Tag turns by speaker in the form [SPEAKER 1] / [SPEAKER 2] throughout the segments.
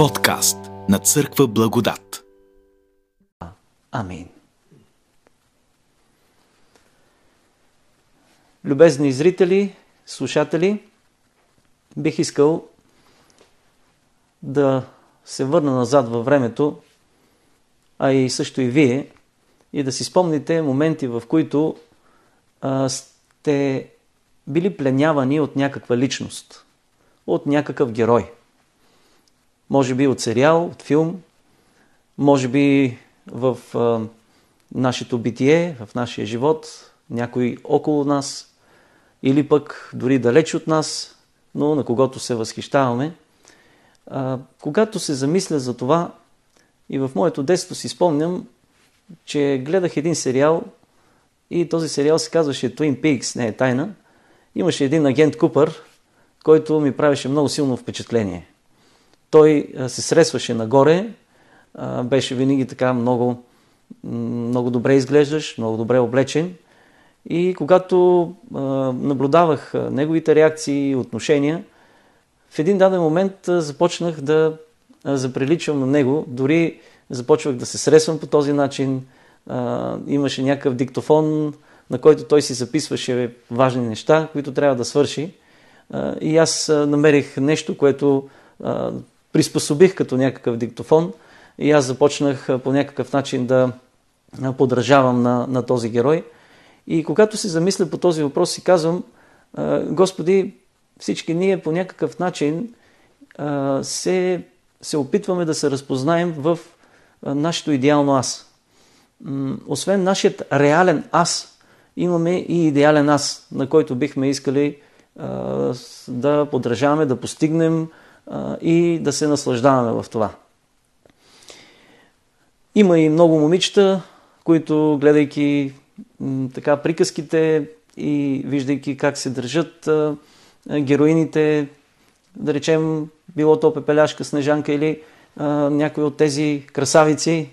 [SPEAKER 1] Подкаст на Църква Благодат.
[SPEAKER 2] Амин. Любезни зрители, слушатели, бих искал да се върна назад във времето, а и също и вие, и да си спомните моменти, в които а, сте били пленявани от някаква личност, от някакъв герой. Може би от сериал, от филм, може би в а, нашето битие, в нашия живот, някой около нас, или пък дори далеч от нас, но на когото се възхищаваме. А, когато се замисля за това, и в моето детство си спомням, че гледах един сериал и този сериал се казваше Twin Peaks, не е тайна. Имаше един агент Купър, който ми правеше много силно впечатление. Той се сресваше нагоре, беше винаги така много, много добре изглеждаш, много добре облечен. И когато наблюдавах неговите реакции и отношения, в един даден момент започнах да заприличвам на него. Дори започвах да се сресвам по този начин. Имаше някакъв диктофон, на който той си записваше важни неща, които трябва да свърши. И аз намерих нещо, което приспособих като някакъв диктофон и аз започнах по някакъв начин да подражавам на, на този герой. И когато се замисля по този въпрос, си казвам, Господи, всички ние по някакъв начин се, се опитваме да се разпознаем в нашето идеално аз. Освен нашият реален аз, имаме и идеален аз, на който бихме искали да подражаваме, да постигнем и да се наслаждаваме в това. Има и много момичета, които гледайки така приказките и виждайки как се държат героините, да речем, било то пепеляшка, снежанка или а, някои от тези красавици,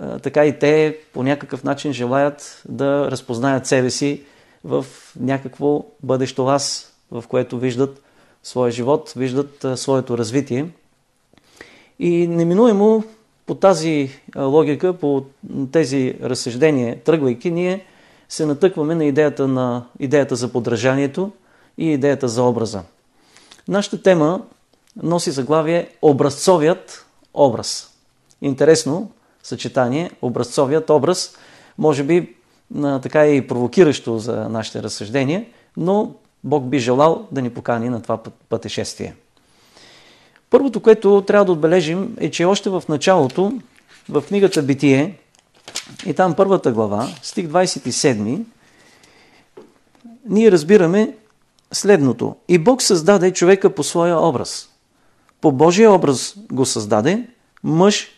[SPEAKER 2] а, така и те по някакъв начин желаят да разпознаят себе си в някакво бъдещо аз, в което виждат своя живот, виждат своето развитие. И неминуемо по тази логика, по тези разсъждения, тръгвайки, ние се натъкваме на идеята, на идеята за подражанието и идеята за образа. Нашата тема носи заглавие Образцовият образ. Интересно съчетание, образцовият образ, може би така е и провокиращо за нашите разсъждения, но Бог би желал да ни покани на това пътешествие. Първото, което трябва да отбележим е, че още в началото, в книгата Битие, и там първата глава, стих 27, ние разбираме следното. И Бог създаде човека по своя образ. По Божия образ го създаде, мъж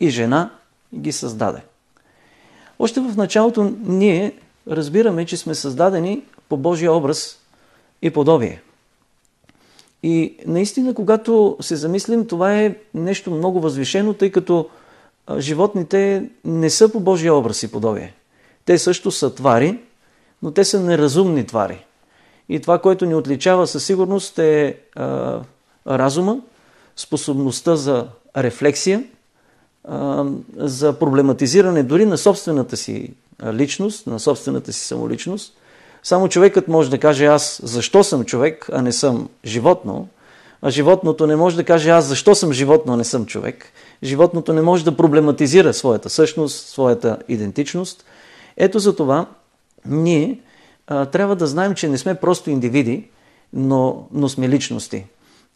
[SPEAKER 2] и жена ги създаде. Още в началото ние разбираме, че сме създадени по Божия образ и подобие. И наистина, когато се замислим, това е нещо много възвишено, тъй като животните не са по Божия образ и подобие. Те също са твари, но те са неразумни твари. И това, което ни отличава със сигурност е а, разума, способността за рефлексия, а, за проблематизиране дори на собствената си личност, на собствената си самоличност. Само човекът може да каже аз защо съм човек, а не съм животно, а животното не може да каже аз защо съм животно, а не съм човек. Животното не може да проблематизира своята същност, своята идентичност. Ето за това ние а, трябва да знаем, че не сме просто индивиди, но, но сме личности.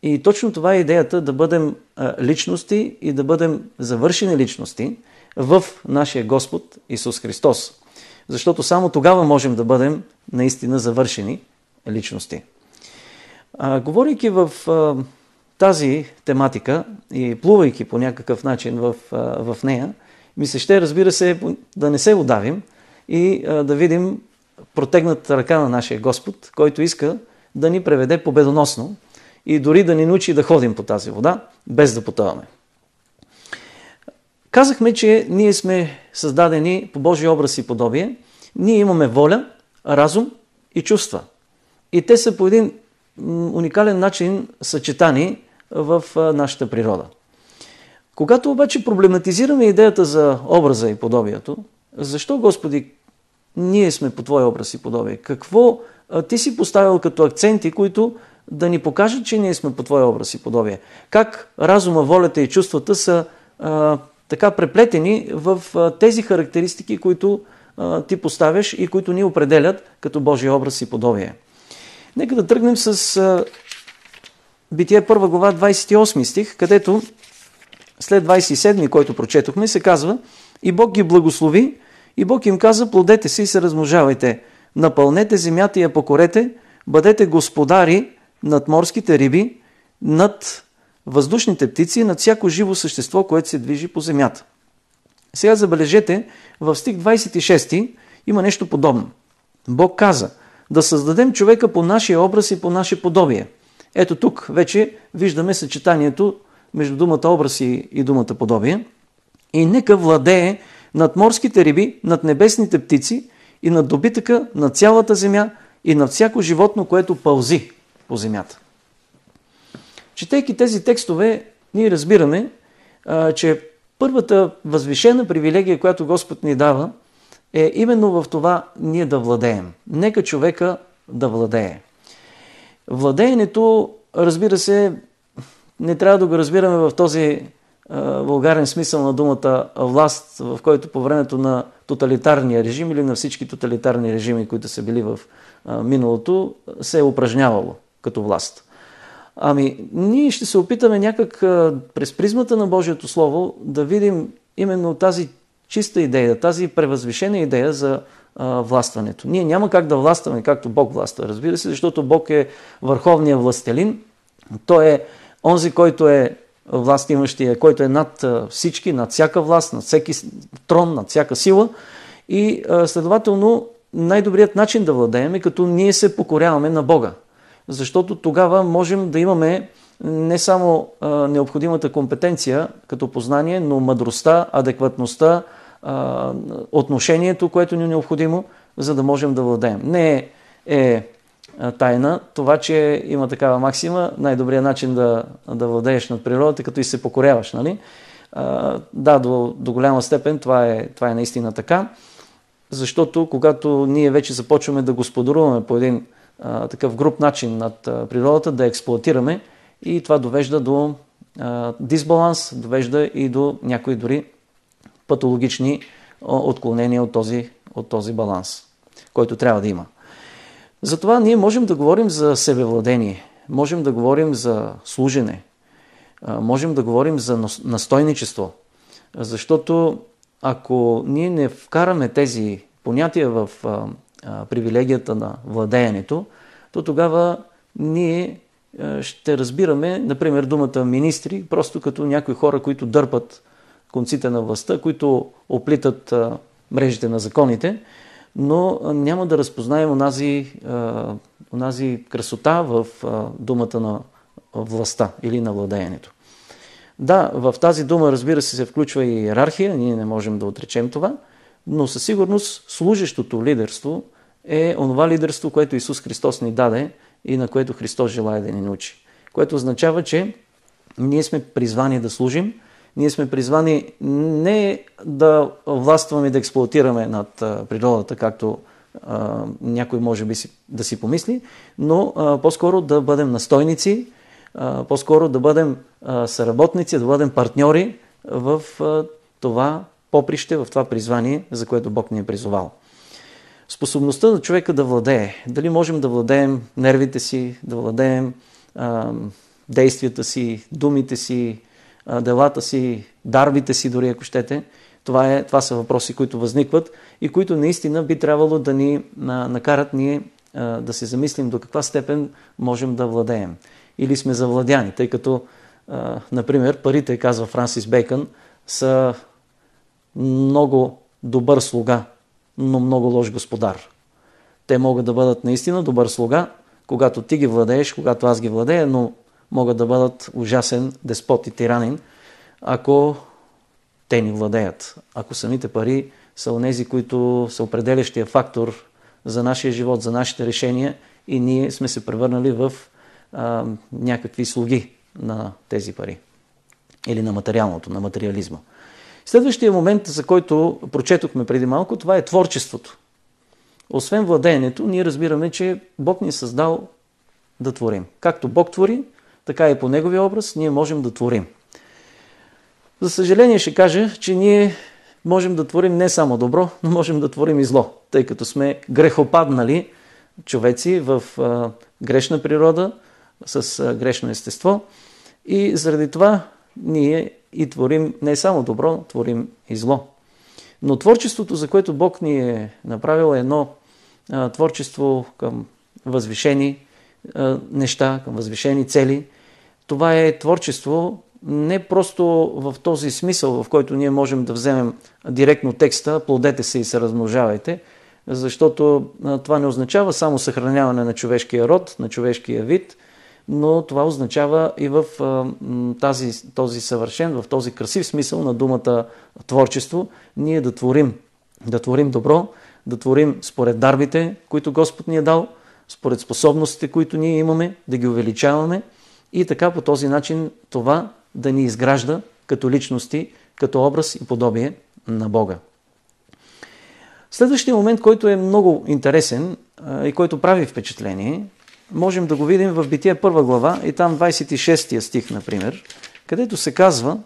[SPEAKER 2] И точно това е идеята да бъдем а, личности и да бъдем завършени личности в нашия Господ Исус Христос. Защото само тогава можем да бъдем наистина завършени личности. А, говорейки в а, тази тематика и плувайки по някакъв начин в, а, в нея, ми се ще, разбира се, да не се удавим и а, да видим протегната ръка на нашия Господ, който иска да ни преведе победоносно и дори да ни научи да ходим по тази вода, без да потъваме. Казахме, че ние сме създадени по Божия образ и подобие. Ние имаме воля, разум и чувства. И те са по един уникален начин съчетани в нашата природа. Когато обаче проблематизираме идеята за образа и подобието, защо, Господи, ние сме по Твой образ и подобие? Какво Ти си поставил като акценти, които да ни покажат, че ние сме по Твой образ и подобие? Как разума, волята и чувствата са така преплетени в тези характеристики, които Ти поставяш и които ни определят като Божия образ и подобие? Нека да тръгнем с Битие 1 глава 28 стих, където след 27, който прочетохме, се казва И Бог ги благослови, и Бог им каза, плодете си и се размножавайте, напълнете земята и я покорете, бъдете господари над морските риби, над въздушните птици, над всяко живо същество, което се движи по земята. Сега забележете, в стих 26 има нещо подобно. Бог каза, да създадем човека по нашия образ и по наше подобие. Ето тук вече виждаме съчетанието между думата образ и, думата подобие. И нека владее над морските риби, над небесните птици и над добитъка на цялата земя и над всяко животно, което пълзи по земята. Четейки тези текстове, ние разбираме, а, че първата възвишена привилегия, която Господ ни дава, е именно в това ние да владеем. Нека човека да владее. Владеенето, разбира се, не трябва да го разбираме в този вулгарен смисъл на думата власт, в който по времето на тоталитарния режим или на всички тоталитарни режими, които са били в миналото, се е упражнявало като власт. Ами, ние ще се опитаме някак през призмата на Божието Слово да видим именно тази чиста идея, тази превъзвишена идея за властването. Ние няма как да властваме както Бог властва, разбира се, защото Бог е върховният властелин. Той е онзи, който е власт имащия, който е над всички, над всяка власт, над всеки трон, над всяка сила. И следователно най-добрият начин да владеем е като ние се покоряваме на Бога. Защото тогава можем да имаме не само а, необходимата компетенция като познание, но мъдростта, адекватността, а, отношението, което ни е необходимо, за да можем да владеем. Не е, е тайна. Това, че има такава максима, най-добрият начин да, да владееш над природата, като и се покоряваш. Нали? А, да, до, до голяма степен това е, това е наистина така, защото когато ние вече започваме да господаруваме по един такъв груп начин над природата, да експлуатираме и това довежда до дисбаланс, довежда и до някои дори патологични отклонения от този, от този баланс, който трябва да има. Затова ние можем да говорим за себевладение, можем да говорим за служене, можем да говорим за настойничество, защото ако ние не вкараме тези понятия в привилегията на владеенето, то тогава ние ще разбираме, например, думата министри, просто като някои хора, които дърпат конците на властта, които оплитат мрежите на законите, но няма да разпознаем онази, онази красота в думата на властта или на владеенето. Да, в тази дума, разбира се, се включва и иерархия, ние не можем да отречем това, но със сигурност служещото лидерство е онова лидерство, което Исус Христос ни даде и на което Христос желая да ни научи. Което означава, че ние сме призвани да служим, ние сме призвани не да властваме да експлуатираме над природата, както а, някой може би си, да си помисли, но а, по-скоро да бъдем настойници, а, по-скоро да бъдем а, съработници, да бъдем партньори в а, това поприще, в това призвание, за което Бог ни е призовал. Способността на човека да владее. Дали можем да владеем нервите си, да владеем а, действията си, думите си, делата си, дарбите си, дори ако щете. Това, е, това са въпроси, които възникват и които наистина би трябвало да ни накарат ние да се замислим до каква степен можем да владеем. Или сме завладяни, тъй като, например, парите, казва Франсис Бейкън, са много добър слуга, но много лош господар. Те могат да бъдат наистина добър слуга, когато ти ги владееш, когато аз ги владея, но могат да бъдат ужасен деспот и тиранин, ако те ни владеят. Ако самите пари са онези, които са определящия фактор за нашия живот, за нашите решения и ние сме се превърнали в а, някакви слуги на тези пари. или на материалното, на материализма. Следващия момент, за който прочетохме преди малко, това е творчеството. Освен владеенето, ние разбираме, че Бог ни е създал да творим. Както Бог твори, така и по Неговия образ ние можем да творим. За съжаление ще кажа, че ние можем да творим не само добро, но можем да творим и зло, тъй като сме грехопаднали човеци в а, грешна природа, с а, грешно естество и заради това ние и творим не само добро, творим и зло. Но творчеството, за което Бог ни е направил е едно а, творчество към възвишени а, неща, към възвишени цели. Това е творчество не просто в този смисъл, в който ние можем да вземем директно текста, плодете се и се размножавайте, защото това не означава само съхраняване на човешкия род, на човешкия вид, но това означава и в тази, този съвършен, в този красив смисъл на думата творчество, ние да творим, да творим добро, да творим според дарбите, които Господ ни е дал, според способностите, които ние имаме, да ги увеличаваме и така по този начин това да ни изгражда като личности, като образ и подобие на Бога. Следващия момент, който е много интересен и който прави впечатление, можем да го видим в Бития първа глава и там 26 стих, например, където се казва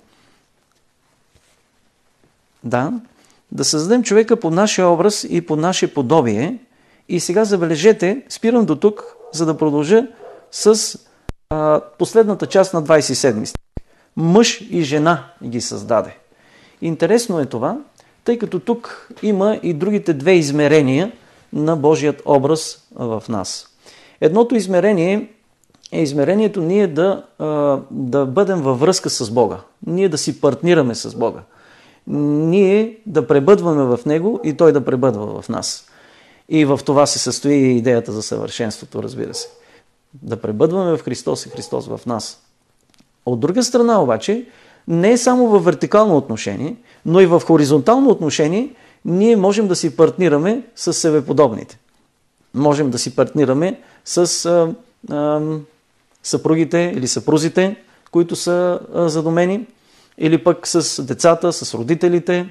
[SPEAKER 2] да, да създадем човека по нашия образ и по наше подобие. И сега забележете, спирам до тук, за да продължа с а, последната част на 27 стих. Мъж и жена ги създаде. Интересно е това, тъй като тук има и другите две измерения на Божият образ в нас. Едното измерение е измерението ние да, да бъдем във връзка с Бога. Ние да си партнираме с Бога. Ние да пребъдваме в Него и Той да пребъдва в нас. И в това се състои идеята за съвършенството, разбира се. Да пребъдваме в Христос и Христос в нас. От друга страна обаче, не е само в вертикално отношение, но и в хоризонтално отношение ние можем да си партнираме с себеподобните. Можем да си партнираме с а, а, съпругите или съпрузите, които са а, задумени, или пък с децата, с родителите,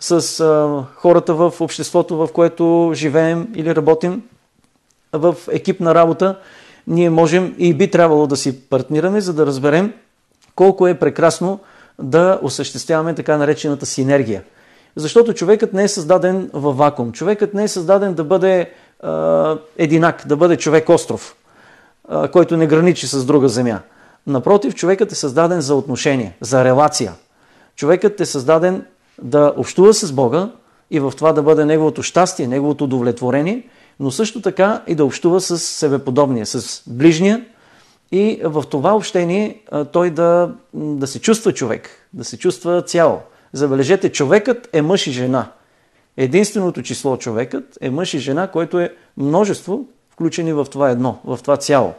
[SPEAKER 2] с а, хората в обществото, в което живеем или работим, в екипна работа. Ние можем и би трябвало да си партнираме, за да разберем колко е прекрасно да осъществяваме така наречената синергия. Защото човекът не е създаден във вакуум. Човекът не е създаден да бъде единак, да бъде човек остров, който не граничи с друга земя. Напротив, човекът е създаден за отношение, за релация. Човекът е създаден да общува с Бога и в това да бъде неговото щастие, неговото удовлетворение, но също така и да общува с себеподобния, с ближния и в това общение той да, да се чувства човек, да се чувства цяло. Забележете, човекът е мъж и жена – Единственото число човекът е мъж и жена, което е множество, включени в това едно, в това цяло,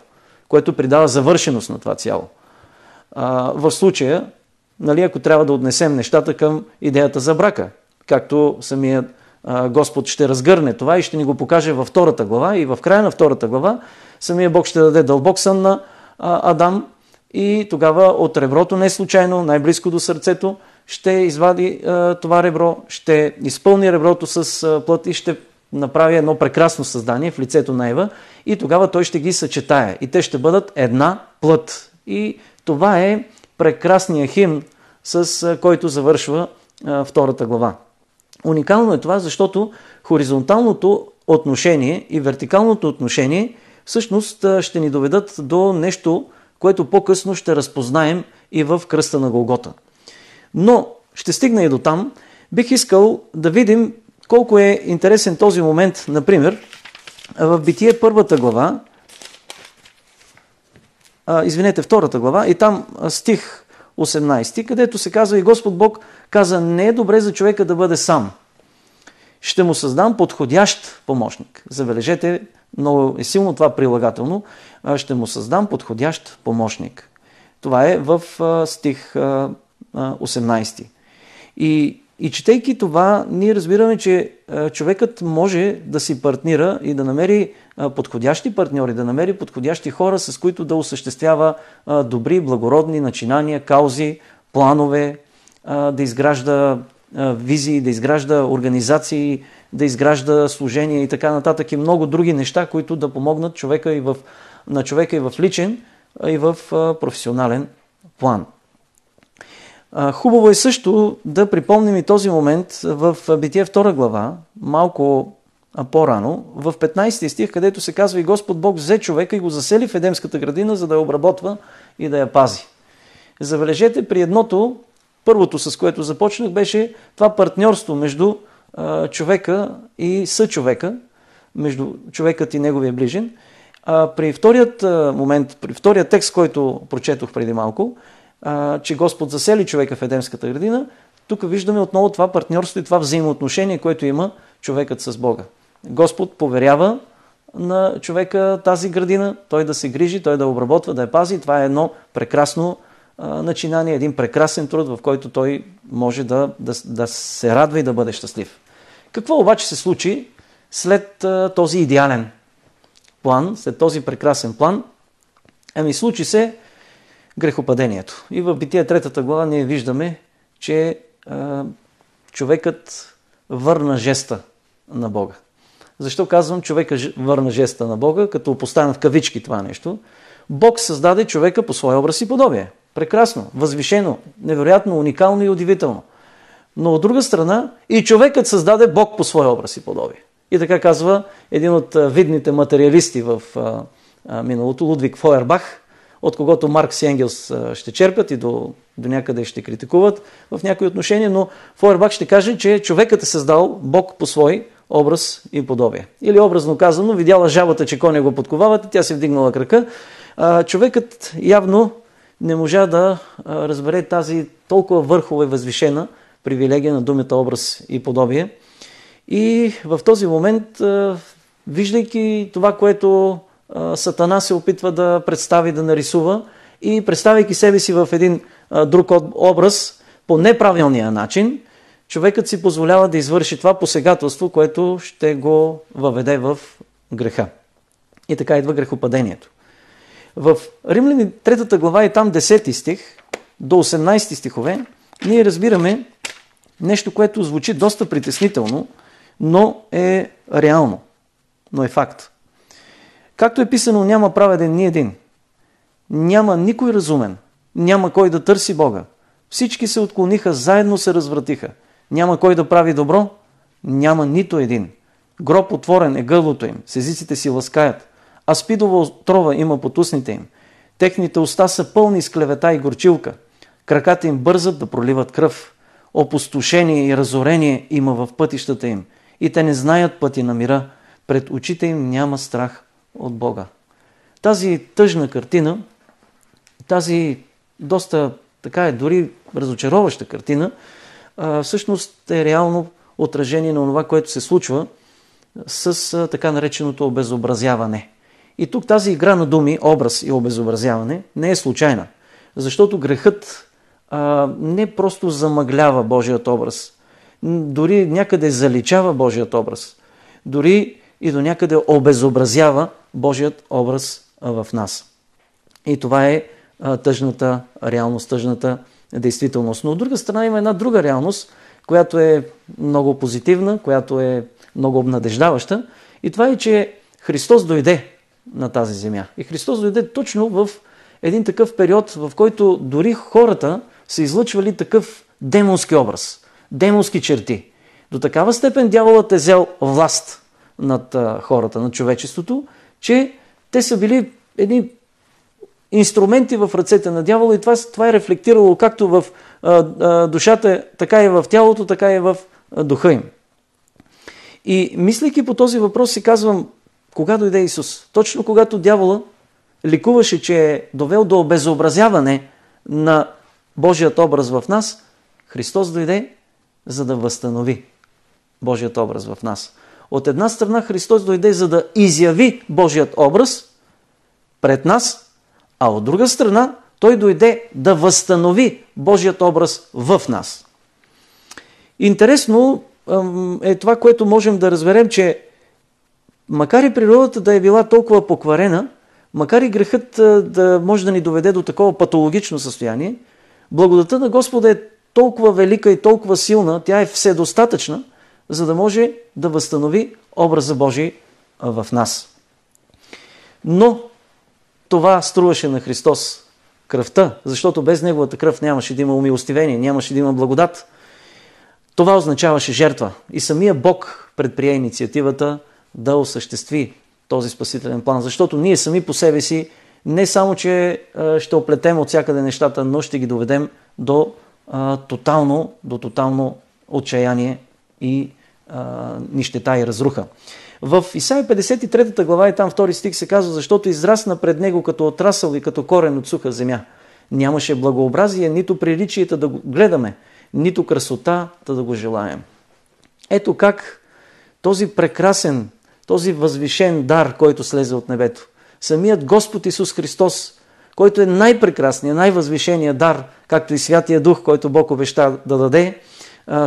[SPEAKER 2] което придава завършеност на това цяло. А, в случая, нали, ако трябва да отнесем нещата към идеята за брака, както самият Господ ще разгърне това и ще ни го покаже във втората глава и в края на втората глава самия Бог ще даде дълбок сън на Адам и тогава от реброто не случайно, най-близко до сърцето, ще извади а, това ребро, ще изпълни реброто с а, плът и ще направи едно прекрасно създание в лицето на Ева и тогава той ще ги съчетае и те ще бъдат една плът. И това е прекрасният химн, с а, който завършва а, втората глава. Уникално е това, защото хоризонталното отношение и вертикалното отношение всъщност ще ни доведат до нещо, което по-късно ще разпознаем и в кръста на Голгота. Но ще стигна и до там. Бих искал да видим колко е интересен този момент, например, в Битие първата глава, а, извинете, втората глава, и там стих 18, където се казва и Господ Бог каза, не е добре за човека да бъде сам. Ще му създам подходящ помощник. Забележете, много е силно това прилагателно. Ще му създам подходящ помощник. Това е в стих 18. И, и четейки това, ние разбираме, че човекът може да си партнира и да намери подходящи партньори, да намери подходящи хора, с които да осъществява добри, благородни начинания, каузи, планове, да изгражда визии, да изгражда организации, да изгражда служения и така нататък и много други неща, които да помогнат човека и в, на човека и в личен, и в професионален план. Хубаво е също да припомним и този момент в Битие 2 глава, малко по-рано, в 15 стих, където се казва и Господ Бог взе човека и го засели в Едемската градина, за да я обработва и да я пази. Забележете, при едното, първото с което започнах, беше това партньорство между човека и съчовека, между човекът и неговия ближен. При вторият момент, при вторият текст, който прочетох преди малко, а, че Господ засели човека в Едемската градина, тук виждаме отново това партньорство и това взаимоотношение, което има човекът с Бога. Господ поверява на човека тази градина, той да се грижи, той да обработва, да я пази. Това е едно прекрасно а, начинание, един прекрасен труд, в който той може да, да, да се радва и да бъде щастлив. Какво обаче се случи след а, този идеален план, след този прекрасен план? Ами случи се грехопадението. И в Бития третата глава ние виждаме, че а, човекът върна жеста на Бога. Защо казвам човека върна жеста на Бога, като поставям в кавички това нещо? Бог създаде човека по своя образ и подобие. Прекрасно, възвишено, невероятно, уникално и удивително. Но от друга страна и човекът създаде Бог по своя образ и подобие. И така казва един от видните материалисти в миналото, Лудвиг Фойербах, от когото Маркс и Енгелс ще черпят и до, до някъде ще критикуват в някои отношения, но Фойербах ще каже, че човекът е създал Бог по свой образ и подобие. Или образно казано, видяла жабата, че коня го подковават, тя се вдигнала крака. Човекът явно не можа да разбере тази толкова върхова и възвишена привилегия на думата образ и подобие. И в този момент, виждайки това, което Сатана се опитва да представи, да нарисува, и представяйки себе си в един друг образ по неправилния начин, човекът си позволява да извърши това посегателство, което ще го въведе в греха. И така идва грехопадението. В Римляни 3 глава и там 10 стих до 18 стихове ние разбираме нещо, което звучи доста притеснително, но е реално, но е факт. Както е писано, няма праведен ни един. Няма никой разумен. Няма кой да търси Бога. Всички се отклониха, заедно се развратиха. Няма кой да прави добро, няма нито един. Гроб отворен е гърлото им, с езиците си ласкаят, а спидова отрова има по устните им. Техните уста са пълни с клевета и горчилка. Краката им бързат да проливат кръв. Опустошение и разорение има в пътищата им. И те не знаят пъти на мира. Пред очите им няма страх от Бога. Тази тъжна картина, тази доста така е дори разочароваща картина, всъщност е реално отражение на това, което се случва с така нареченото обезобразяване. И тук тази игра на думи, образ и обезобразяване, не е случайна. Защото грехът а, не просто замъглява Божият образ, дори някъде заличава Божият образ, дори и до някъде обезобразява Божият образ в нас. И това е тъжната реалност, тъжната действителност. Но от друга страна има една друга реалност, която е много позитивна, която е много обнадеждаваща. И това е, че Христос дойде на тази земя. И Христос дойде точно в един такъв период, в който дори хората са излъчвали такъв демонски образ, демонски черти. До такава степен дяволът е взел власт над хората, над човечеството, че те са били едни инструменти в ръцете на дявола и това, това е рефлектирало както в а, а, душата, така и в тялото, така и в а, духа им. И мислейки по този въпрос си казвам, кога дойде Исус? Точно когато дявола ликуваше, че е довел до обезобразяване на Божият образ в нас, Христос дойде, за да възстанови Божият образ в нас. От една страна Христос дойде, за да изяви Божият образ пред нас, а от друга страна, той дойде да възстанови Божият образ в нас. Интересно е това, което можем да разберем, че макар и природата да е била толкова покварена, макар и грехът да може да ни доведе до такова патологично състояние, Благодата на Господа е толкова велика и толкова силна, тя е вседостатъчна, за да може да възстанови образа Божий в нас. Но това струваше на Христос кръвта, защото без Неговата кръв нямаше да има умилостивение, нямаше да има благодат. Това означаваше жертва. И самия Бог предприе инициативата да осъществи този спасителен план, защото ние сами по себе си не само, че ще оплетем от всякъде нещата, но ще ги доведем до а, тотално, до тотално отчаяние и а, нищета и разруха. В Исаия 53 глава и там втори стих се казва, защото израсна пред него като отрасъл и като корен от суха земя. Нямаше благообразие, нито приличията да го гледаме, нито красотата да го желаем. Ето как този прекрасен, този възвишен дар, който слезе от небето, самият Господ Исус Христос, който е най-прекрасният, най-възвишеният дар, както и Святия Дух, който Бог обеща да даде,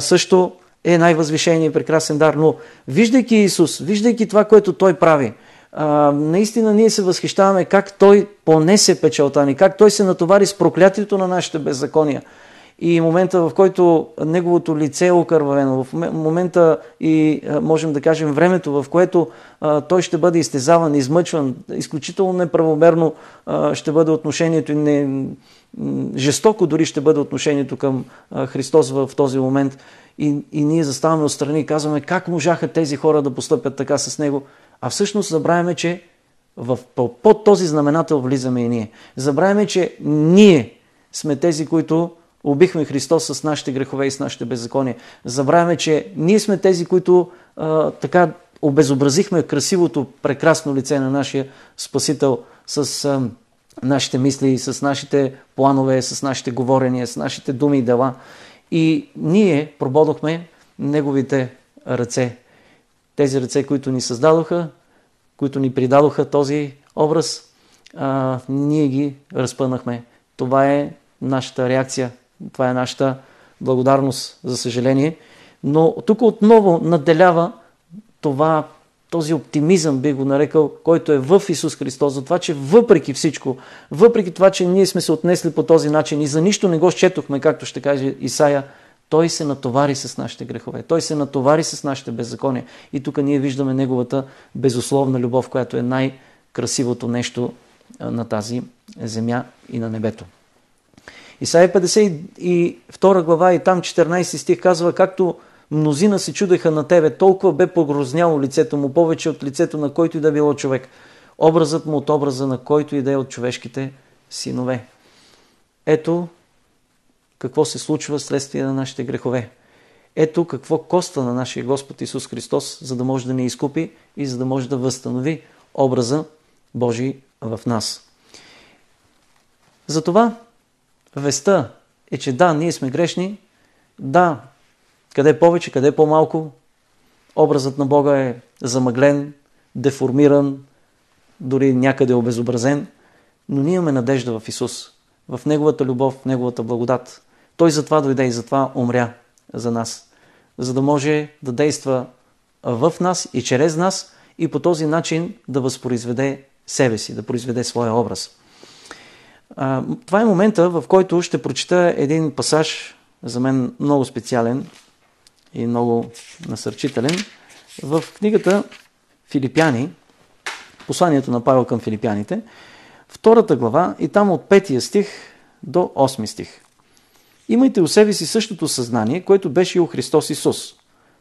[SPEAKER 2] също е най-възвишеният и прекрасен дар. Но виждайки Исус, виждайки това, което Той прави, наистина ние се възхищаваме как Той понесе печалта ни, как Той се натовари с проклятието на нашите беззакония и момента, в който неговото лице е окървавено, в момента и можем да кажем времето, в което а, той ще бъде изтезаван, измъчван, изключително неправомерно а, ще бъде отношението и не, жестоко дори ще бъде отношението към Христос в този момент. И, и ние заставаме отстрани и казваме как можаха тези хора да постъпят така с него. А всъщност забравяме, че в, под този знаменател влизаме и ние. Забравяме, че ние сме тези, които убихме Христос с нашите грехове и с нашите беззакония. Забравяме, че ние сме тези, които а, така обезобразихме красивото, прекрасно лице на нашия Спасител с а, нашите мисли, с нашите планове, с нашите говорения, с нашите думи и дела. И ние прободохме Неговите ръце. Тези ръце, които ни създадоха, които ни придадоха този образ, а, ние ги разпънахме. Това е нашата реакция това е нашата благодарност, за съжаление. Но тук отново наделява това, този оптимизъм, би го нарекал, който е в Исус Христос, за това, че въпреки всичко, въпреки това, че ние сме се отнесли по този начин и за нищо не го счетохме, както ще каже Исаия, той се натовари с нашите грехове. Той се натовари с нашите беззакония. И тук ние виждаме неговата безусловна любов, която е най-красивото нещо на тази земя и на небето. Исаия 52 глава и там 14 стих казва, както мнозина се чудеха на тебе, толкова бе погрозняло лицето му, повече от лицето на който и да било човек. Образът му от образа на който и да е от човешките синове. Ето какво се случва следствие на нашите грехове. Ето какво коста на нашия Господ Исус Христос, за да може да ни изкупи и за да може да възстанови образа Божий в нас. Затова Веста е, че да, ние сме грешни, да, къде повече, къде по-малко, образът на Бога е замъглен, деформиран, дори някъде обезобразен, но ние имаме надежда в Исус, в Неговата любов, в Неговата благодат. Той затова дойде и затова умря за нас, за да може да действа в нас и чрез нас и по този начин да възпроизведе себе си, да произведе своя образ. Това е момента, в който ще прочита един пасаж, за мен много специален и много насърчителен, в книгата Филипяни, посланието на Павел към филипяните, втората глава и там от петия стих до 8 стих. Имайте у себе си същото съзнание, което беше и у Христос Исус,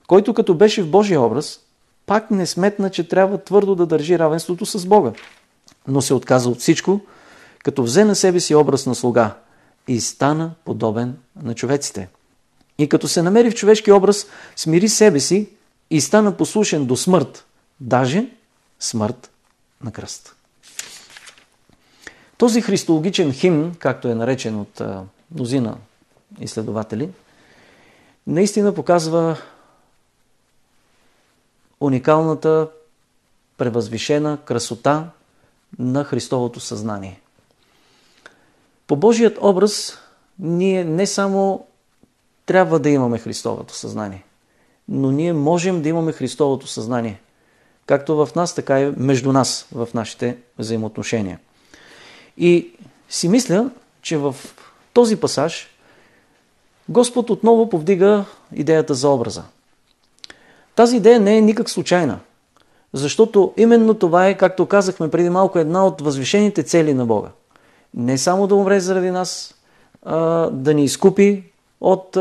[SPEAKER 2] който като беше в Божия образ, пак не сметна, че трябва твърдо да държи равенството с Бога, но се отказа от всичко, като взе на себе си образ на слуга и стана подобен на човеците. И като се намери в човешки образ, смири себе си и стана послушен до смърт, даже смърт на кръст. Този христологичен химн, както е наречен от мнозина изследователи, наистина показва уникалната, превъзвишена красота на Христовото съзнание. По Божият образ ние не само трябва да имаме Христовото съзнание, но ние можем да имаме Христовото съзнание. Както в нас, така и между нас, в нашите взаимоотношения. И си мисля, че в този пасаж Господ отново повдига идеята за образа. Тази идея не е никак случайна, защото именно това е, както казахме преди малко, една от възвишените цели на Бога. Не само да умре заради нас, а, да ни изкупи от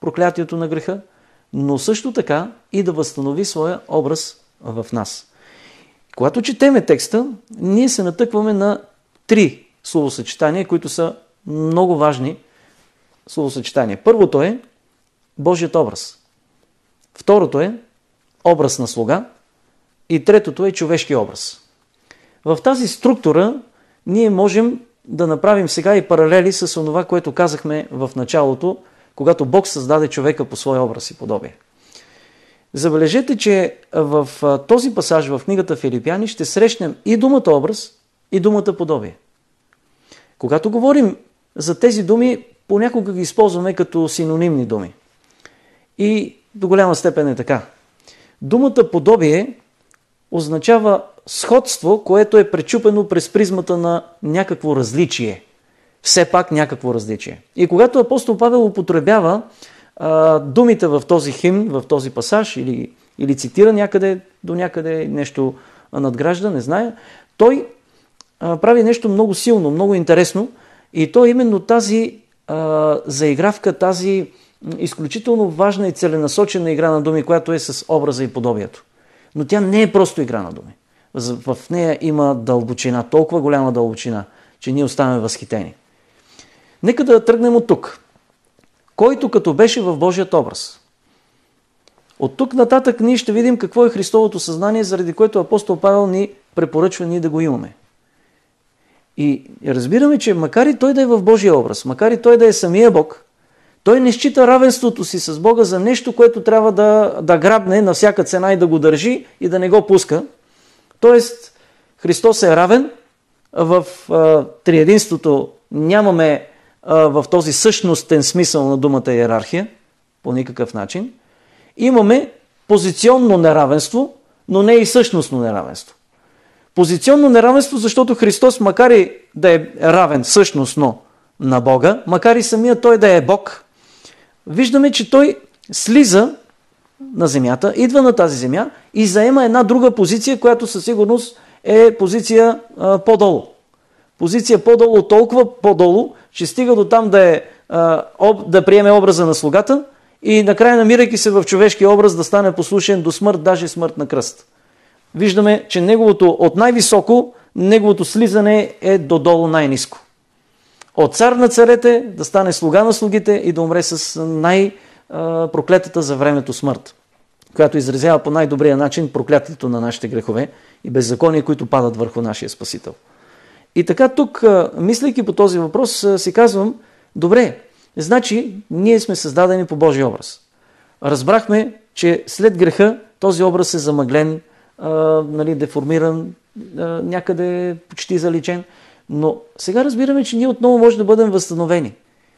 [SPEAKER 2] проклятието на греха, но също така и да възстанови своя образ в нас. Когато четеме текста, ние се натъкваме на три словосъчетания, които са много важни словосъчетания. Първото е Божият образ. Второто е образ на слуга. И третото е човешки образ. В тази структура ние можем да направим сега и паралели с това, което казахме в началото, когато Бог създаде човека по своя образ и подобие. Забележете, че в този пасаж в книгата Филипяни ще срещнем и думата образ, и думата подобие. Когато говорим за тези думи, понякога ги използваме като синонимни думи. И до голяма степен е така. Думата подобие означава сходство, което е пречупено през призмата на някакво различие. Все пак някакво различие. И когато апостол Павел употребява а, думите в този химн, в този пасаж или, или цитира някъде до някъде нещо надгражда, не зная, той а, прави нещо много силно, много интересно и то е именно тази а, заигравка, тази изключително важна и целенасочена игра на думи, която е с образа и подобието. Но тя не е просто игра на думи. В нея има дълбочина, толкова голяма дълбочина, че ние оставаме възхитени. Нека да тръгнем от тук. Който като беше в Божият образ. От тук нататък ние ще видим какво е Христовото съзнание, заради което апостол Павел ни препоръчва ние да го имаме. И разбираме, че макар и той да е в Божия образ, макар и той да е самия Бог, той не счита равенството си с Бога за нещо, което трябва да, да грабне на всяка цена и да го държи и да не го пуска. Тоест, Христос е равен, в а, триединството нямаме а, в този същностен смисъл на думата иерархия, по никакъв начин. Имаме позиционно неравенство, но не и същностно неравенство. Позиционно неравенство, защото Христос, макар и да е равен същностно на Бога, макар и самия Той да е Бог, виждаме, че Той слиза на земята, идва на тази земя и заема една друга позиция, която със сигурност е позиция а, по-долу. Позиция по-долу, толкова по-долу, че стига до там да, е, а, об, да приеме образа на слугата и накрая намирайки се в човешки образ да стане послушен до смърт, даже смърт на кръст виждаме, че неговото от най-високо, неговото слизане е до долу най-низко. От цар на царете да стане слуга на слугите и да умре с най-проклетата за времето смърт, която изразява по най-добрия начин проклятието на нашите грехове и беззакония, които падат върху нашия Спасител. И така тук, мислейки по този въпрос, си казвам, добре, значи ние сме създадени по Божия образ. Разбрахме, че след греха този образ е замъглен, нали, деформиран, някъде почти заличен. Но сега разбираме, че ние отново можем да бъдем възстановени.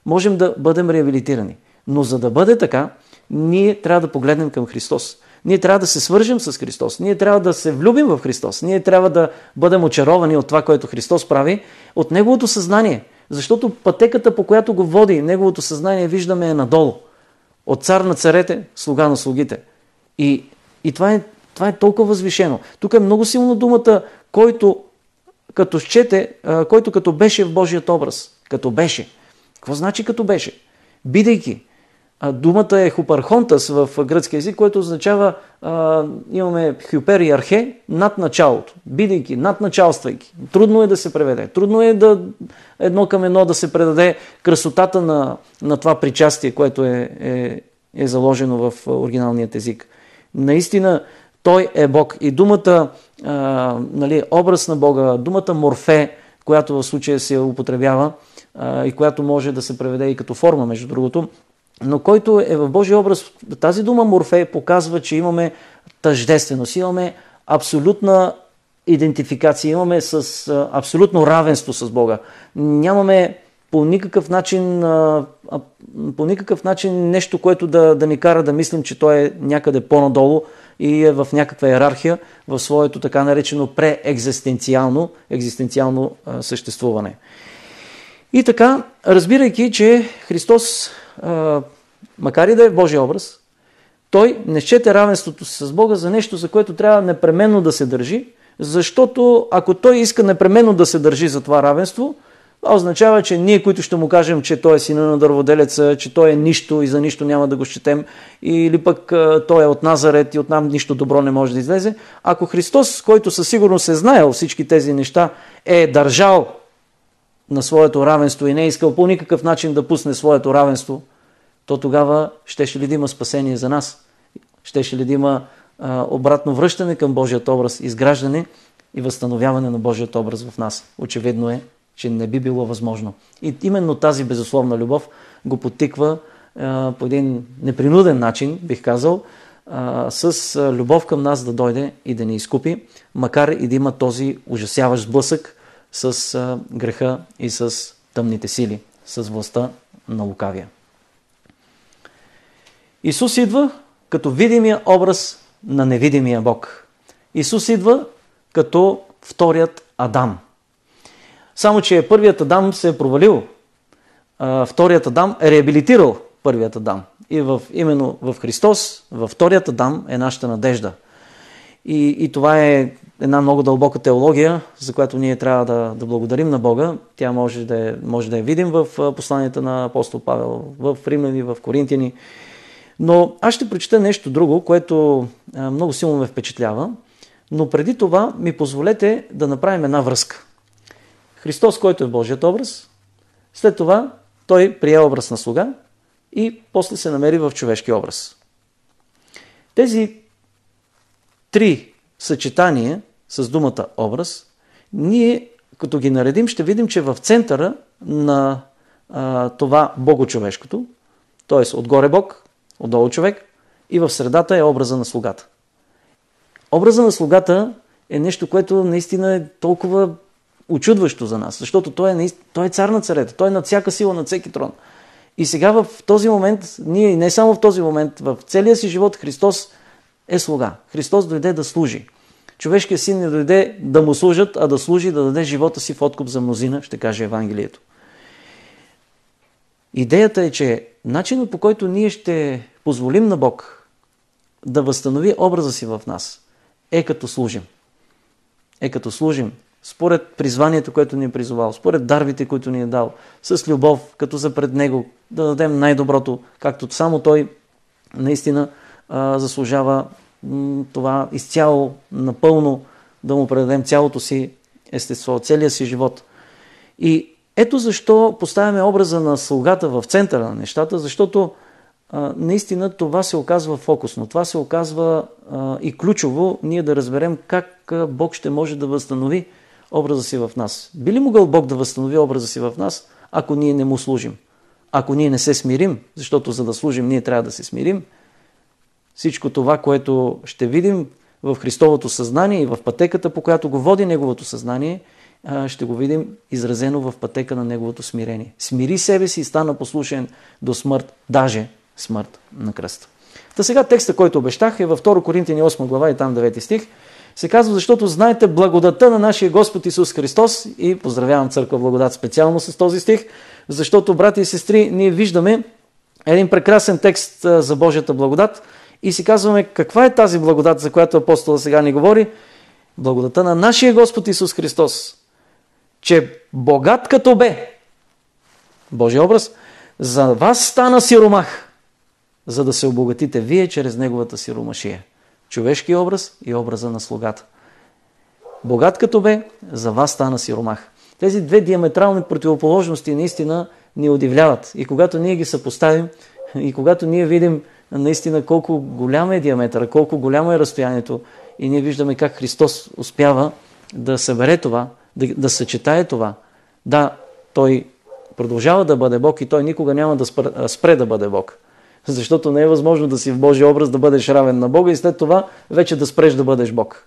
[SPEAKER 2] Можем да бъдем реабилитирани. Но за да бъде така, ние трябва да погледнем към Христос. Ние трябва да се свържем с Христос. Ние трябва да се влюбим в Христос. Ние трябва да бъдем очаровани от това, което Христос прави, от Неговото съзнание. Защото пътеката, по която го води, Неговото съзнание, виждаме е надолу. От цар на царете, слуга на слугите. И, и това е това е толкова възвишено. Тук е много силна думата, който като щете, който като беше в Божият образ. Като беше. Какво значи като беше? Бидейки. Думата е хупархонтас в гръцки язик, което означава, а, имаме хюпер и архе над началото. Бидейки, над началствайки. Трудно е да се преведе. Трудно е да едно към едно да се предаде красотата на, на това причастие, което е, е, е заложено в оригиналният език. Наистина, той е Бог. И думата, а, нали, образ на Бога, думата морфе, която в случая се употребява а, и която може да се преведе и като форма, между другото, но който е в Божия образ, тази дума морфе показва, че имаме тъждественост, имаме абсолютна идентификация, имаме с абсолютно равенство с Бога. Нямаме по никакъв начин, по никакъв начин нещо, което да, да ни кара да мислим, че той е някъде по-надолу, и е в някаква иерархия в своето така наречено преекзистенциално екзистенциално съществуване. И така, разбирайки, че Христос, макар и да е в Божия образ, той не счете равенството си с Бога за нещо, за което трябва непременно да се държи, защото ако той иска непременно да се държи за това равенство, това означава, че ние, които ще му кажем, че той е сина на дърводелеца, че той е нищо и за нищо няма да го щетем, или пък той е от Назарет и от нам нищо добро не може да излезе, ако Христос, който със сигурност е знаел всички тези неща, е държал на своето равенство и не е искал по никакъв начин да пусне своето равенство, то тогава щеше ли да има спасение за нас? Щеше ли да има а, обратно връщане към Божият образ, изграждане и възстановяване на Божият образ в нас? Очевидно е, че не би било възможно. И именно тази безусловна любов го потиква а, по един непринуден начин, бих казал, а, с любов към нас да дойде и да ни изкупи, макар и да има този ужасяващ сблъсък с а, греха и с тъмните сили, с властта на лукавия. Исус идва като видимия образ на невидимия Бог. Исус идва като вторият Адам. Само, че първият Адам се е провалил. Вторият Адам е реабилитирал първият Адам. И в, именно в Христос, във вторият Адам е нашата надежда. И, и това е една много дълбока теология, за която ние трябва да, да благодарим на Бога. Тя може да, е, може да я видим в посланията на апостол Павел, в Римляни, в Коринтияни. Но аз ще прочета нещо друго, което много силно ме впечатлява. Но преди това ми позволете да направим една връзка. Христос, който е Божият образ, след това той прие образ на слуга и после се намери в човешки образ. Тези три съчетания с думата образ, ние като ги наредим, ще видим, че в центъра на а, това богочовешкото, т.е. отгоре Бог, отдолу човек и в средата е образа на слугата. Образа на слугата е нещо, което наистина е толкова очудващо за нас, защото той е, той е цар на царете, той е над всяка сила, над всеки трон. И сега в този момент, ние не само в този момент, в целия си живот Христос е слуга. Христос дойде да служи. Човешкият син не дойде да му служат, а да служи, да даде живота си в откуп за мнозина, ще каже Евангелието. Идеята е, че начинът по който ние ще позволим на Бог да възстанови образа си в нас, е като служим. Е като служим според призванието, което ни е призовал, според дарбите, които ни е дал, с любов, като за пред Него, да дадем най-доброто, както само Той наистина а, заслужава м, това изцяло, напълно, да му предадем цялото си естество, целия си живот. И ето защо поставяме образа на слугата в центъра на нещата, защото наистина това се оказва фокусно. Това се оказва а, и ключово ние да разберем как Бог ще може да възстанови образа си в нас. Би ли могъл Бог да възстанови образа си в нас, ако ние не му служим? Ако ние не се смирим, защото за да служим ние трябва да се смирим, всичко това, което ще видим в Христовото съзнание и в пътеката, по която го води Неговото съзнание, ще го видим изразено в пътека на Неговото смирение. Смири себе си и стана послушен до смърт, даже смърт на кръста. Та сега текста, който обещах е във 2 Коринтини 8 глава и там 9 стих се казва, защото знаете благодата на нашия Господ Исус Христос и поздравявам църква благодат специално с този стих, защото, брати и сестри, ние виждаме един прекрасен текст за Божията благодат и си казваме каква е тази благодат, за която апостола сега ни говори. Благодата на нашия Господ Исус Христос, че богат като бе, Божия образ, за вас стана сиромах, за да се обогатите вие чрез неговата сиромашия човешки образ и образа на слугата. Богат като бе, за вас стана сиромах. Тези две диаметрални противоположности наистина ни удивляват. И когато ние ги съпоставим, и когато ние видим наистина колко голям е диаметъра, колко голямо е разстоянието, и ние виждаме как Христос успява да събере това, да, да съчетае това. Да, Той продължава да бъде Бог и Той никога няма да спре, спре да бъде Бог. Защото не е възможно да си в Божия образ да бъдеш равен на Бога и след това вече да спреш да бъдеш Бог.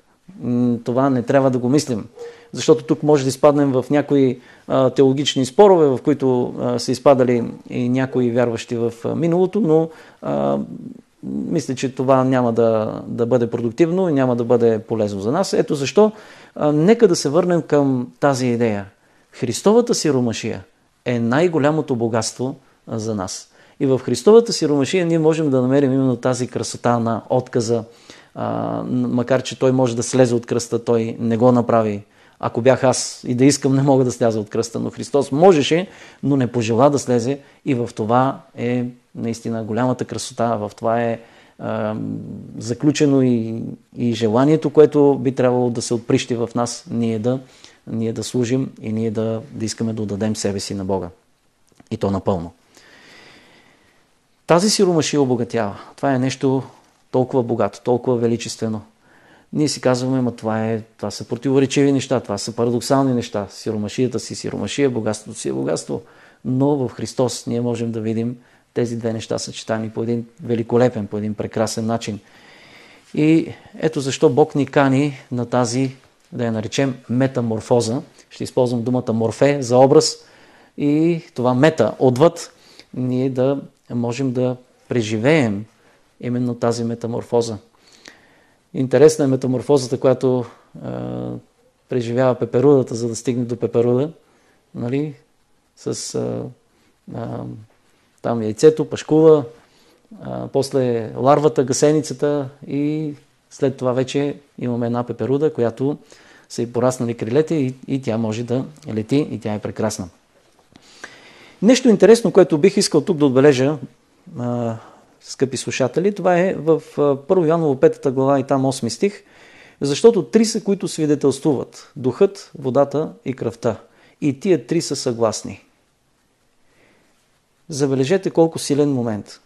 [SPEAKER 2] Това не трябва да го мислим. Защото тук може да изпаднем в някои а, теологични спорове, в които а, са изпадали и някои вярващи в а, миналото, но а, мисля, че това няма да, да бъде продуктивно и няма да бъде полезно за нас. Ето защо а, нека да се върнем към тази идея. Христовата си ромашия е най-голямото богатство за нас. И в Христовата сиромашия ние можем да намерим именно тази красота на отказа, а, макар че той може да слезе от кръста, той не го направи. Ако бях аз и да искам, не мога да сляза от кръста, но Христос можеше, но не пожела да слезе и в това е наистина голямата красота, в това е а, заключено и, и желанието, което би трябвало да се отприщи в нас, ние да, ние да служим и ние да, да искаме да отдадем себе си на Бога. И то напълно. Тази сиромашия обогатява. Това е нещо толкова богато, толкова величествено. Ние си казваме, ма това, е, това са противоречиви неща, това са парадоксални неща. Сиромашията си сиромашия, богатството си е богатство. Но в Христос ние можем да видим тези две неща съчетани по един великолепен, по един прекрасен начин. И ето защо Бог ни кани на тази, да я наречем, метаморфоза. Ще използвам думата морфе за образ и това мета, отвъд, ние да можем да преживеем именно тази метаморфоза. Интересна е метаморфозата, която а, преживява пеперудата, за да стигне до пеперуда. Нали? С а, а, там яйцето, пашкува, а, после ларвата, гасеницата и след това вече имаме една пеперуда, която са и пораснали крилете и, и тя може да лети и тя е прекрасна. Нещо интересно, което бих искал тук да отбележа, скъпи слушатели, това е в 1 Йоаново 5 глава и там 8 стих, защото три са, които свидетелствуват – духът, водата и кръвта. И тия три са съгласни. Забележете колко силен момент.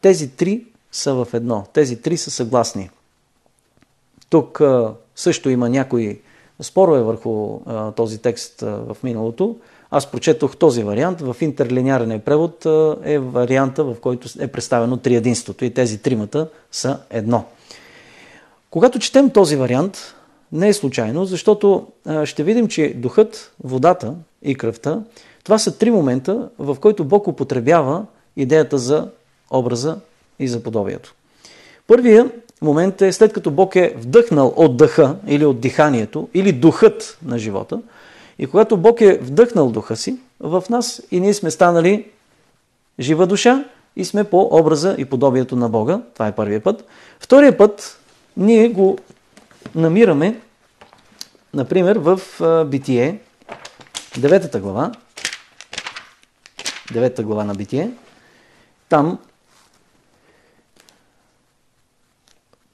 [SPEAKER 2] Тези три са в едно. Тези три са съгласни. Тук също има някои спорове върху този текст в миналото. Аз прочетох този вариант. В интерлиниарен превод е варианта, в който е представено триединството и тези тримата са едно. Когато четем този вариант, не е случайно, защото ще видим, че духът, водата и кръвта, това са три момента, в които Бог употребява идеята за образа и за подобието. Първият момент е след като Бог е вдъхнал от дъха или от диханието или духът на живота – и когато Бог е вдъхнал духа си в нас и ние сме станали жива душа и сме по образа и подобието на Бога. Това е първият път. Втория път ние го намираме, например, в Битие, деветата глава, деветата глава на Битие. Там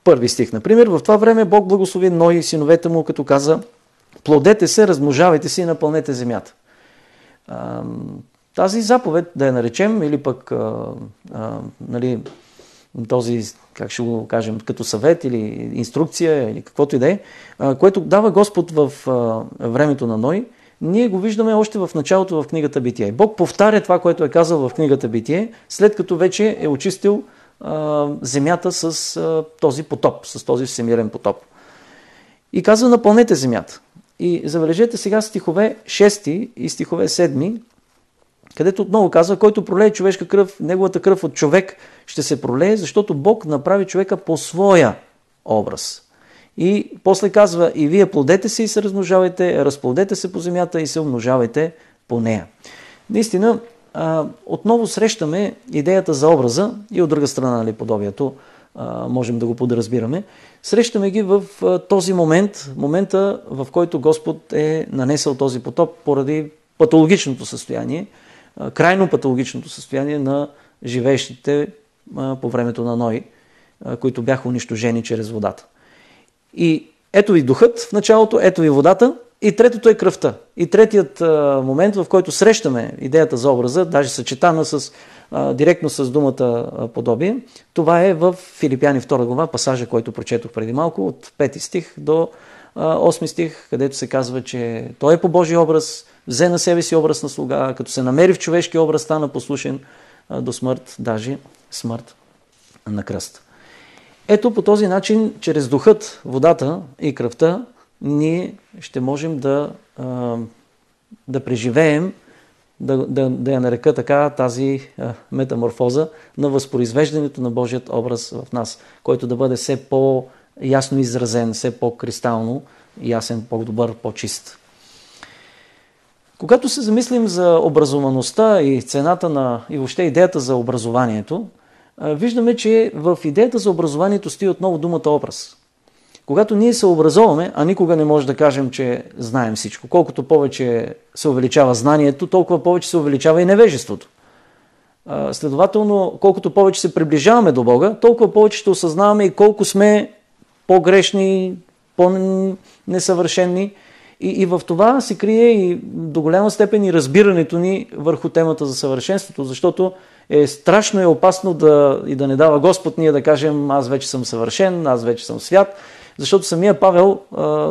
[SPEAKER 2] първи стих, например, в това време Бог благослови Ной и синовете му, като каза Плодете се, размножавайте се и напълнете земята. Тази заповед, да я наречем, или пък а, а, нали, този, как ще го кажем, като съвет или инструкция или каквото и да е, което дава Господ в а, времето на Ной, ние го виждаме още в началото в книгата Битие. Бог повтаря това, което е казал в книгата Битие, след като вече е очистил а, земята с а, този потоп, с този всемирен потоп. И казва, напълнете земята. И забележете сега стихове 6 и стихове 7, където отново казва, който пролее човешка кръв, неговата кръв от човек ще се пролее, защото Бог направи човека по своя образ. И после казва, и вие плодете се и се размножавайте, разплодете се по земята и се умножавайте по нея. Наистина, отново срещаме идеята за образа и от друга страна нали, подобието можем да го подразбираме. Срещаме ги в този момент, момента в който Господ е нанесъл този потоп поради патологичното състояние, крайно патологичното състояние на живеещите по времето на Ной, които бяха унищожени чрез водата. И ето ви духът в началото, ето ви водата и третото е кръвта. И третият момент, в който срещаме идеята за образа, даже съчетана с директно с думата подобие. Това е в Филипяни 2 глава, пасажа, който прочетох преди малко, от 5 стих до 8 стих, където се казва, че той е по Божий образ, взе на себе си образ на слуга, като се намери в човешки образ, стана послушен до смърт, даже смърт на кръст. Ето по този начин, чрез духът, водата и кръвта, ние ще можем да, да преживеем да, да, да я нарека така тази метаморфоза на възпроизвеждането на Божият образ в нас, който да бъде все по-ясно изразен, все по-кристално ясен, по-добър, по-чист. Когато се замислим за образоваността и цената на и въобще идеята за образованието, виждаме, че в идеята за образованието стои отново думата образ. Когато ние се образоваме, а никога не може да кажем, че знаем всичко. Колкото повече се увеличава знанието, толкова повече се увеличава и невежеството. Следователно, колкото повече се приближаваме до Бога, толкова повече ще осъзнаваме и колко сме по-грешни, по-несъвършенни. И, и в това се крие и до голяма степен и разбирането ни върху темата за съвършенството, защото е страшно и опасно да, и да не дава Господ ние да кажем аз вече съм съвършен, аз вече съм свят, защото самия Павел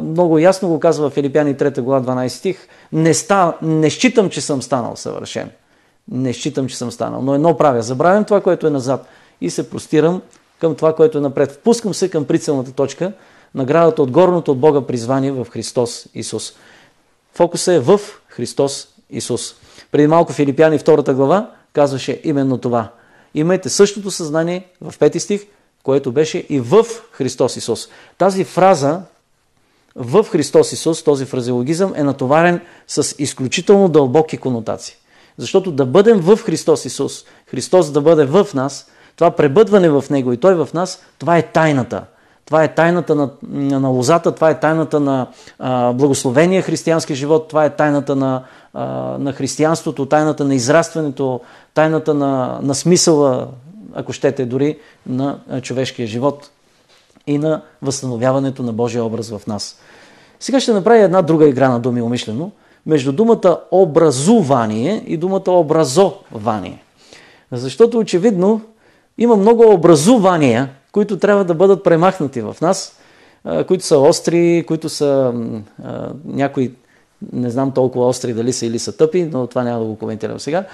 [SPEAKER 2] много ясно го казва в Филипяни 3 глава 12 стих, не, ста, не считам, че съм станал съвършен. Не считам, че съм станал, но едно правя. Забравям това, което е назад и се простирам към това, което е напред. Впускам се към прицелната точка, наградата от горното от Бога призвание в Христос Исус. Фокусът е в Христос Исус. Преди малко Филипяни 2 глава казваше именно това. Имайте същото съзнание в пети стих, което беше и в Христос Исус. Тази фраза в Христос Исус, този фразеологизъм е натоварен с изключително дълбоки конотации. Защото да бъдем в Христос Исус, Христос да бъде в нас, това пребъдване в Него и Той в нас, това е тайната. Това е тайната на, на лозата, това е тайната на а, благословения християнски живот, това е тайната на, а, на християнството, тайната на израстването, тайната на, на смисъла, ако щете, дори на човешкия живот и на възстановяването на Божия образ в нас. Сега ще направя една друга игра на думи умишлено между думата образувание и думата образование. Защото очевидно има много образувания, които трябва да бъдат премахнати в нас, които са остри, които са някои не знам толкова остри дали са или са тъпи, но това няма да го коментирам сега.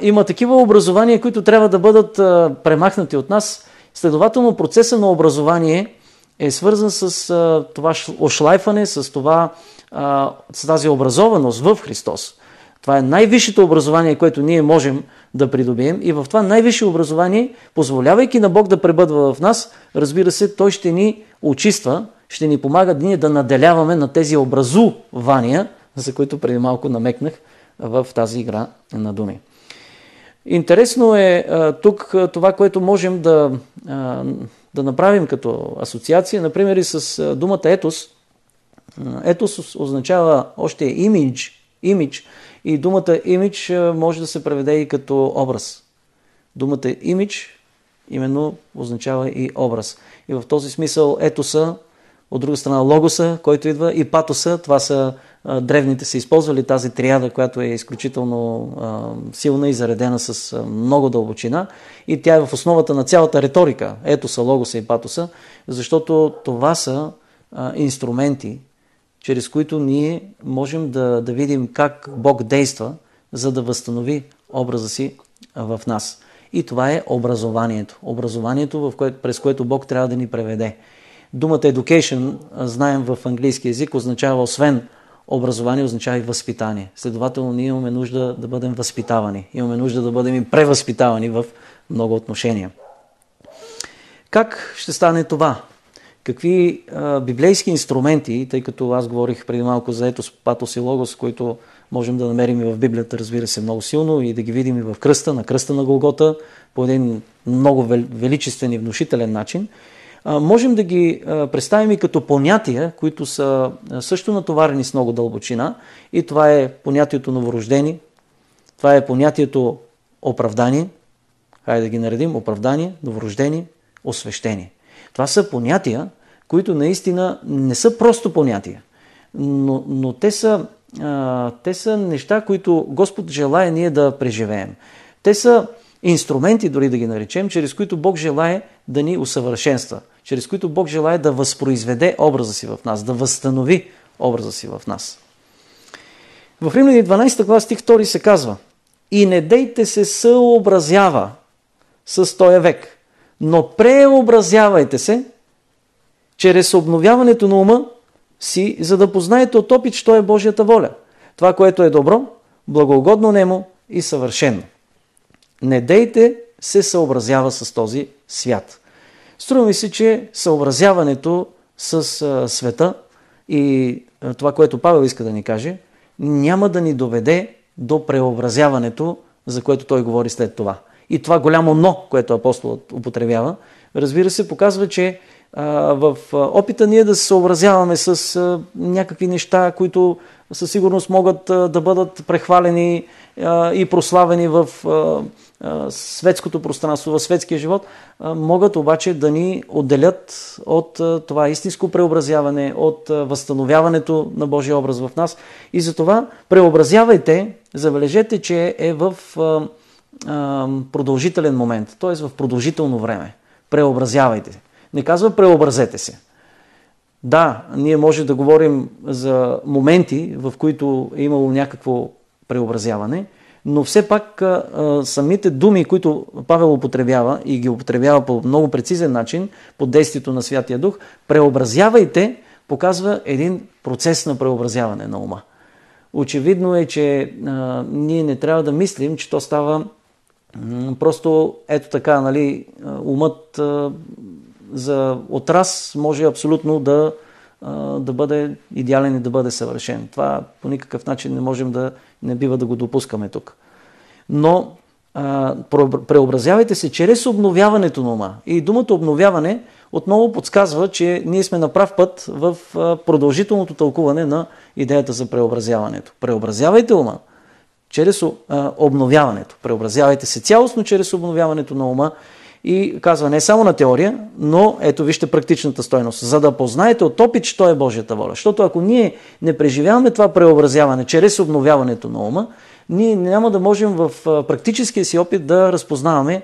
[SPEAKER 2] има такива образования, които трябва да бъдат премахнати от нас. Следователно, процеса на образование е свързан с това ошлайфане, с, това, с тази образованост в Христос. Това е най-висшето образование, което ние можем да придобием. И в това най-висше образование, позволявайки на Бог да пребъдва в нас, разбира се, Той ще ни очиства, ще ни помага ние да наделяваме на тези образувания, за които преди малко намекнах в тази игра на думи. Интересно е тук това, което можем да, да направим като асоциация, например и с думата етос. Етос означава още имидж, имидж и думата имидж може да се преведе и като образ. Думата имидж именно означава и образ. И в този смисъл етоса, от друга страна логоса, който идва, и патоса, това са древните са използвали тази триада, която е изключително силна и заредена с много дълбочина. И тя е в основата на цялата риторика, етоса, логоса и патоса, защото това са инструменти, чрез които ние можем да, да видим как Бог действа, за да възстанови образа си в нас. И това е образованието. Образованието, в което, през което Бог трябва да ни преведе. Думата education, знаем в английски язик, означава освен образование, означава и възпитание. Следователно, ние имаме нужда да бъдем възпитавани. Имаме нужда да бъдем и превъзпитавани в много отношения. Как ще стане това? Какви а, библейски инструменти, тъй като аз говорих преди малко за етос, патос и логос, които можем да намерим и в Библията, разбира се, много силно и да ги видим и в кръста, на кръста на Голгота, по един много величествен и внушителен начин, а, можем да ги а, представим и като понятия, които са също натоварени с много дълбочина и това е понятието новорождени, това е понятието оправдание, хайде да ги наредим, оправдание, новорождение, освещение. Това са понятия, които наистина не са просто понятия, но, но те, са, а, те са неща, които Господ желая ние да преживеем. Те са инструменти, дори да ги наречем, чрез които Бог желая да ни усъвършенства, чрез които Бог желая да възпроизведе образа си в нас, да възстанови образа си в нас. В Римляни 12 глава стих 2 се казва И не дейте се съобразява с този век, но преобразявайте се чрез обновяването на ума си, за да познаете от опит, що е Божията воля. Това, което е добро, благоугодно нему и съвършено. Не дейте се съобразява с този свят. Струва ми се, че съобразяването с а, света и а, това, което Павел иска да ни каже, няма да ни доведе до преобразяването, за което той говори след това. И това голямо но, което апостолът употребява, разбира се, показва, че в опита ние да се съобразяваме с някакви неща, които със сигурност могат да бъдат прехвалени и прославени в светското пространство, в светския живот, могат обаче да ни отделят от това истинско преобразяване, от възстановяването на Божия образ в нас. И затова преобразявайте, забележете, че е в продължителен момент, т.е. в продължително време. Преобразявайте се. Не казва преобразете се. Да, ние може да говорим за моменти, в които е имало някакво преобразяване, но все пак самите думи, които Павел употребява и ги употребява по много прецизен начин, под действието на Святия Дух, преобразявайте, показва един процес на преобразяване на ума. Очевидно е, че а, ние не трябва да мислим, че то става просто ето така, нали, умът а, за отрас може абсолютно да, да бъде идеален и да бъде съвършен. Това по никакъв начин не можем да, не бива да го допускаме тук. Но преобразявайте се чрез обновяването на ума. И думата обновяване отново подсказва, че ние сме на прав път в продължителното тълкуване на идеята за преобразяването. Преобразявайте ума чрез обновяването. Преобразявайте се цялостно чрез обновяването на ума и казва не само на теория, но ето вижте практичната стойност. За да познаете от опит, що е Божията воля. Защото ако ние не преживяваме това преобразяване чрез обновяването на ума, ние няма да можем в практическия си опит да разпознаваме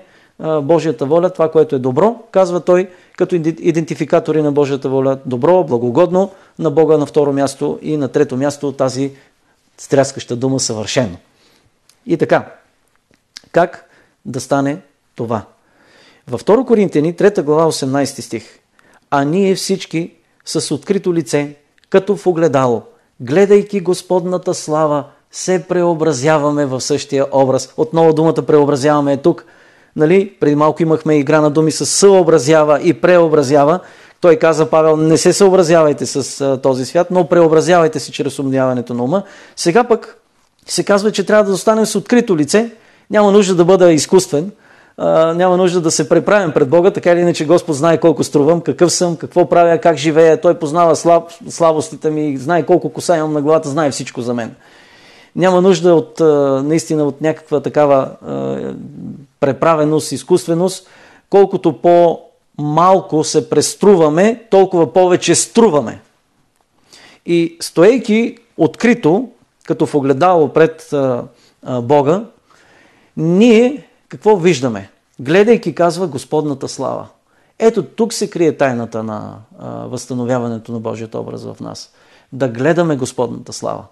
[SPEAKER 2] Божията воля, това, което е добро, казва той, като идентификатори на Божията воля, добро, благогодно на Бога на второ място и на трето място тази стряскаща дума съвършено. И така, как да стане това? Във 2 Коринтияни, 3 глава, 18 стих. А ние всички с открито лице, като в огледало, гледайки Господната слава, се преобразяваме в същия образ. Отново думата преобразяваме е тук. Нали? Преди малко имахме игра на думи с съобразява и преобразява. Той каза, Павел, не се съобразявайте с този свят, но преобразявайте се чрез умняването на ума. Сега пък се казва, че трябва да останем с открито лице. Няма нужда да бъда изкуствен а, няма нужда да се преправим пред Бога, така или иначе Господ знае колко струвам, какъв съм, какво правя, как живея. Той познава слаб, слабостите ми, знае колко коса имам на главата, знае всичко за мен. Няма нужда от, наистина от някаква такава преправеност, изкуственост. Колкото по-малко се преструваме, толкова повече струваме. И стоейки открито, като в огледало пред Бога, ние какво виждаме? Гледайки, казва Господната слава. Ето тук се крие тайната на а, възстановяването на Божият образ в нас. Да гледаме Господната слава.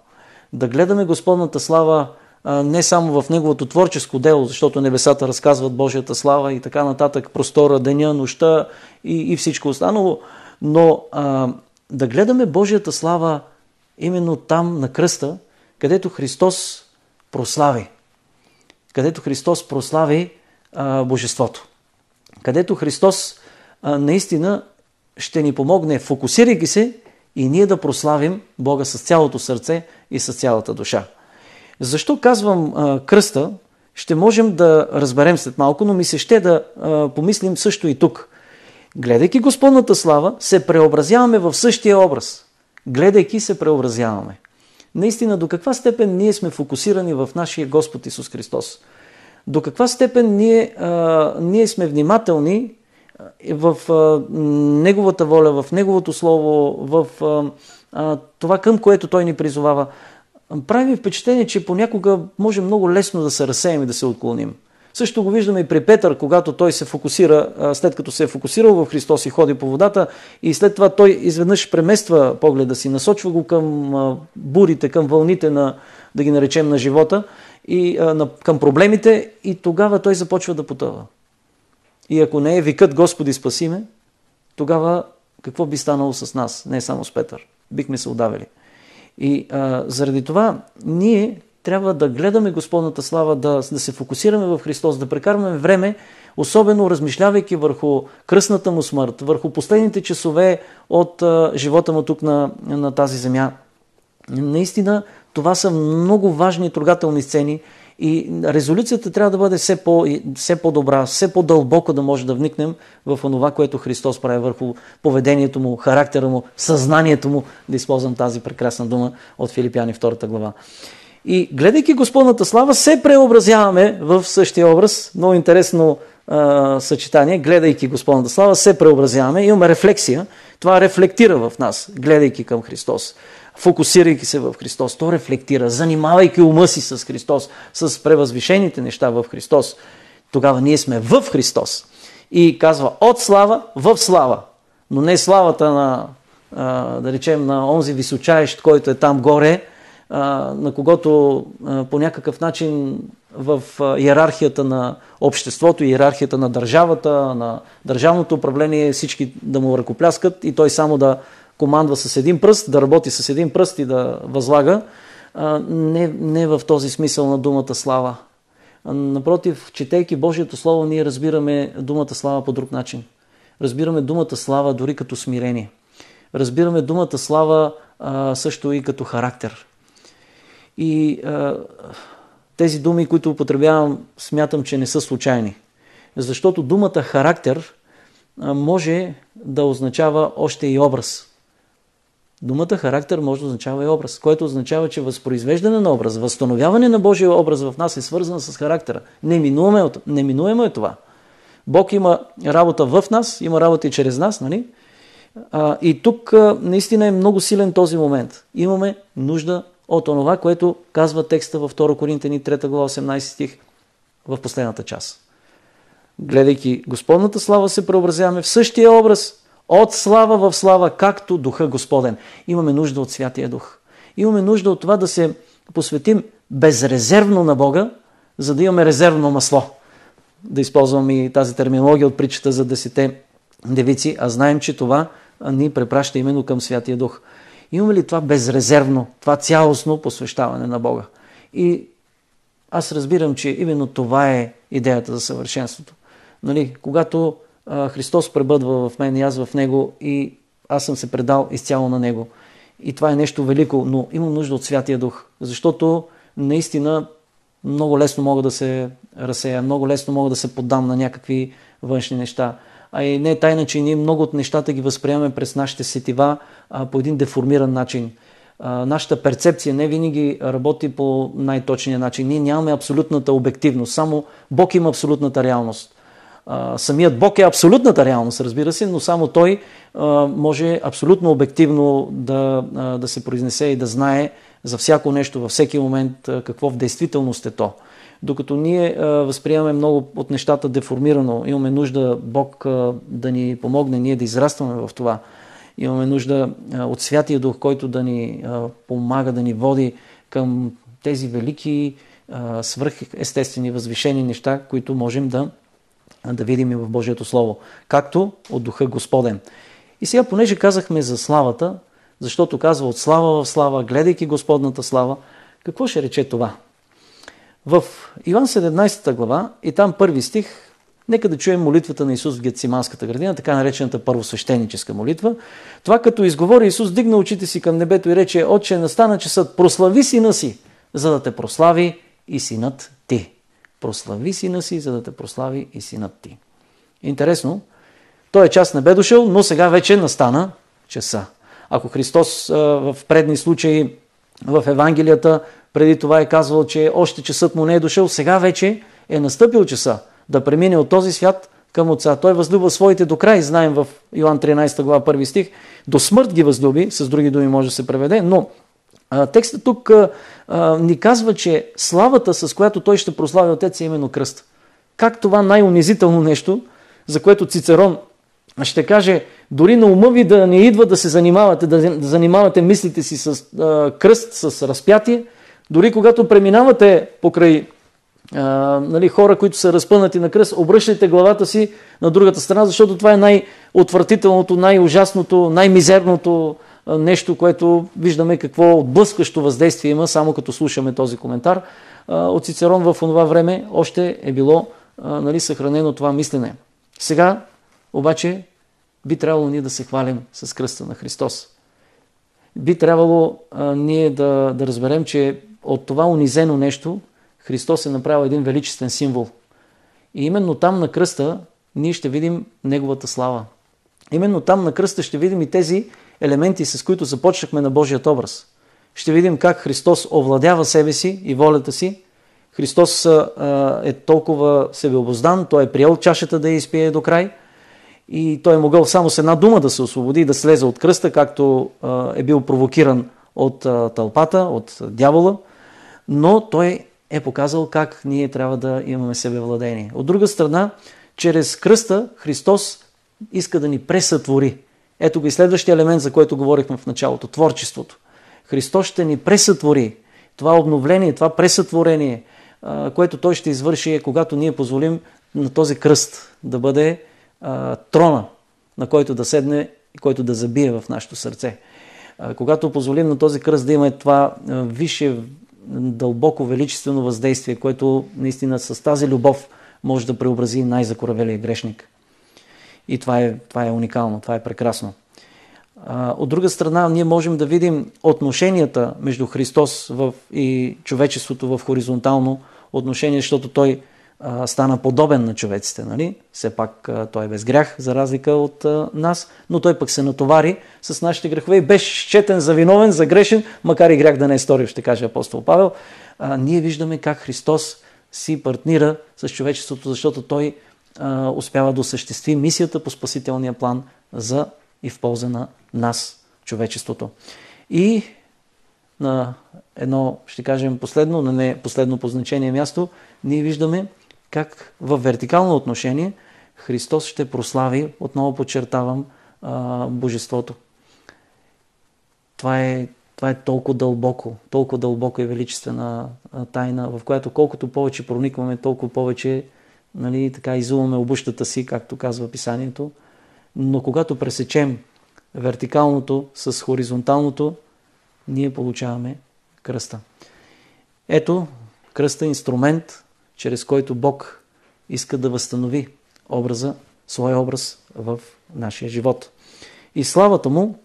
[SPEAKER 2] Да гледаме Господната слава а, не само в Неговото творческо дело, защото небесата разказват Божията слава и така нататък, простора, деня, нощта и, и всичко останало, но а, да гледаме Божията слава именно там на кръста, където Христос прослави където Христос прослави а, Божеството. Където Христос а, наистина ще ни помогне, фокусирайки се и ние да прославим Бога с цялото сърце и с цялата душа. Защо казвам а, кръста? Ще можем да разберем след малко, но ми се ще да а, помислим също и тук. Гледайки Господната слава, се преобразяваме в същия образ. Гледайки се преобразяваме наистина до каква степен ние сме фокусирани в нашия Господ Исус Христос. До каква степен ние, а, ние сме внимателни в а, Неговата воля, в Неговото Слово, в а, а, това към което Той ни призовава. Прави впечатление, че понякога може много лесно да се разсеем и да се отклоним. Също го виждаме и при Петър, когато той се фокусира, след като се е фокусирал в Христос и ходи по водата и след това той изведнъж премества погледа си, насочва го към бурите, към вълните на, да ги наречем, на живота и на, към проблемите и тогава той започва да потъва. И ако не е викът Господи спаси ме, тогава какво би станало с нас, не само с Петър? Бихме се удавили. И а, заради това ние трябва да гледаме Господната слава, да, да се фокусираме в Христос, да прекарваме време, особено размишлявайки върху кръсната му смърт, върху последните часове от а, живота му тук на, на тази земя. Наистина, това са много важни трогателни сцени и резолюцията трябва да бъде все, по, все по-добра, все по-дълбоко да може да вникнем в това, което Христос прави върху поведението му, характера му, съзнанието му, да използвам тази прекрасна дума от Филипяни 2 глава. И гледайки Господната слава, се преобразяваме в същия образ. Много интересно а, съчетание. Гледайки Господната слава, се преобразяваме. Имаме рефлексия. Това рефлектира в нас, гледайки към Христос. Фокусирайки се в Христос. То рефлектира, занимавайки ума си с Христос, с превъзвишените неща в Христос. Тогава ние сме в Христос. И казва от слава в слава. Но не славата на, а, да речем, на онзи височаещ, който е там горе, на когото по някакъв начин в иерархията на обществото, иерархията на държавата, на държавното управление всички да му ръкопляскат и той само да командва с един пръст, да работи с един пръст и да възлага. Не, не в този смисъл на думата слава. Напротив, четейки Божието Слово, ние разбираме думата слава по друг начин. Разбираме думата слава дори като смирение. Разбираме думата слава също и като характер. И а, тези думи, които употребявам, смятам, че не са случайни. Защото думата характер а, може да означава още и образ. Думата характер може да означава и образ, което означава, че възпроизвеждане на образ, възстановяване на Божия образ в нас е свързано с характера. Неминуемо, неминуемо е това. Бог има работа в нас, има работа и чрез нас, нали? А, и тук а, наистина е много силен този момент. Имаме нужда от онова, което казва текста във 2 Коринтени 3 глава 18 стих в последната част. Гледайки Господната слава се преобразяваме в същия образ от слава в слава, както Духа Господен. Имаме нужда от Святия Дух. Имаме нужда от това да се посветим безрезервно на Бога, за да имаме резервно масло. Да използвам и тази терминология от притчата за десете девици, а знаем, че това ни препраща именно към Святия Дух. Имаме ли това безрезервно, това цялостно посвещаване на Бога? И аз разбирам, че именно това е идеята за съвършенството. Нали, когато а, Христос пребъдва в мен и аз в Него и аз съм се предал изцяло на Него. И това е нещо велико, но имам нужда от Святия Дух, защото наистина много лесно мога да се разсея, много лесно мога да се поддам на някакви външни неща а и не е тайна, че ние много от нещата ги възприемаме през нашите сетива а, по един деформиран начин. А, нашата перцепция не винаги работи по най-точния начин. Ние нямаме абсолютната обективност, само Бог има абсолютната реалност. А, самият Бог е абсолютната реалност, разбира се, но само Той а, може абсолютно обективно да, а, да се произнесе и да знае за всяко нещо, във всеки момент, какво в действителност е то докато ние а, възприемаме много от нещата деформирано, имаме нужда Бог да ни помогне, ние да израстваме в това. Имаме нужда от Святия Дух, който да ни помага, да ни води към тези велики свръхестествени, възвишени неща, които можем да, да видим и в Божието Слово, както от Духа Господен. И сега, понеже казахме за славата, защото казва от слава в слава, гледайки Господната слава, какво ще рече това? В Иван 17 глава и там първи стих, нека да чуем молитвата на Исус в Гециманската градина, така наречената първосвещеническа молитва. Това като изговори Исус, дигна очите си към небето и рече, Отче, настана часът, прослави сина си, за да те прослави и синът ти. Прослави сина си, за да те прослави и синът ти. Интересно, той е час не бе дошъл, но сега вече настана часа. Ако Христос в предни случаи в Евангелията преди това е казвал, че още часът му не е дошъл, сега вече е настъпил часа да премине от този свят към Отца. Той възлюбва своите до край, знаем в Йоан 13 глава 1 стих, до смърт ги възлюби, с други думи може да се преведе, но а, текстът тук а, а, ни казва, че славата, с която той ще прослави Отец е именно кръст. Как това най-унизително нещо, за което Цицерон ще каже, дори на ума ви да не идва да се занимавате, да, да занимавате мислите си с а, кръст, с разпятие, дори когато преминавате покрай а, нали, хора, които са разпънати на кръст, обръщайте главата си на другата страна, защото това е най-отвратителното, най-ужасното, най-мизерното нещо, което виждаме какво отблъскащо въздействие има, само като слушаме този коментар. А, от Цицерон в това време още е било а, нали, съхранено това мислене. Сега обаче би трябвало ние да се хвалим с кръста на Христос. би трябвало а, ние да, да разберем, че от това унизено нещо Христос е направил един величествен символ. И именно там на кръста ние ще видим Неговата слава. Именно там на кръста ще видим и тези елементи, с които започнахме на Божият образ. Ще видим как Христос овладява себе си и волята си. Христос е толкова себеобоздан, Той е приел чашата да я изпие до край и Той е могъл само с една дума да се освободи и да слезе от кръста, както е бил провокиран от тълпата, от дявола, но Той е показал как ние трябва да имаме себевладение. От друга страна, чрез кръста Христос иска да ни пресътвори. Ето го и следващия елемент, за който говорихме в началото – творчеството. Христос ще ни пресътвори. Това обновление, това пресътворение, което Той ще извърши е когато ние позволим на този кръст да бъде трона, на който да седне и който да забие в нашето сърце. Когато позволим на този кръст да има това висше, дълбоко, величествено въздействие, което наистина с тази любов може да преобрази най-закоравелия грешник. И това е, това е уникално, това е прекрасно. От друга страна, ние можем да видим отношенията между Христос в, и човечеството в хоризонтално отношение, защото Той стана подобен на човеците. Нали? Все пак Той е без грях, за разлика от нас, но Той пък се натовари с нашите грехове и беше счетен за виновен, за грешен, макар и грях да не е сторил, ще каже апостол Павел. А, ние виждаме как Христос си партнира с човечеството, защото Той а, успява да осъществи мисията по спасителния план за и в полза на нас, човечеството. И на едно, ще кажем последно, на не последно по значение място, ние виждаме как в вертикално отношение Христос ще прослави, отново подчертавам, Божеството. Това е, това е толкова дълбоко, толкова дълбоко и величествена тайна, в която колкото повече проникваме, толкова повече нали, така изуваме обущата си, както казва писанието. Но когато пресечем вертикалното с хоризонталното, ние получаваме кръста. Ето, кръста е инструмент, чрез който Бог иска да възстанови образа, своя образ в нашия живот. И славата му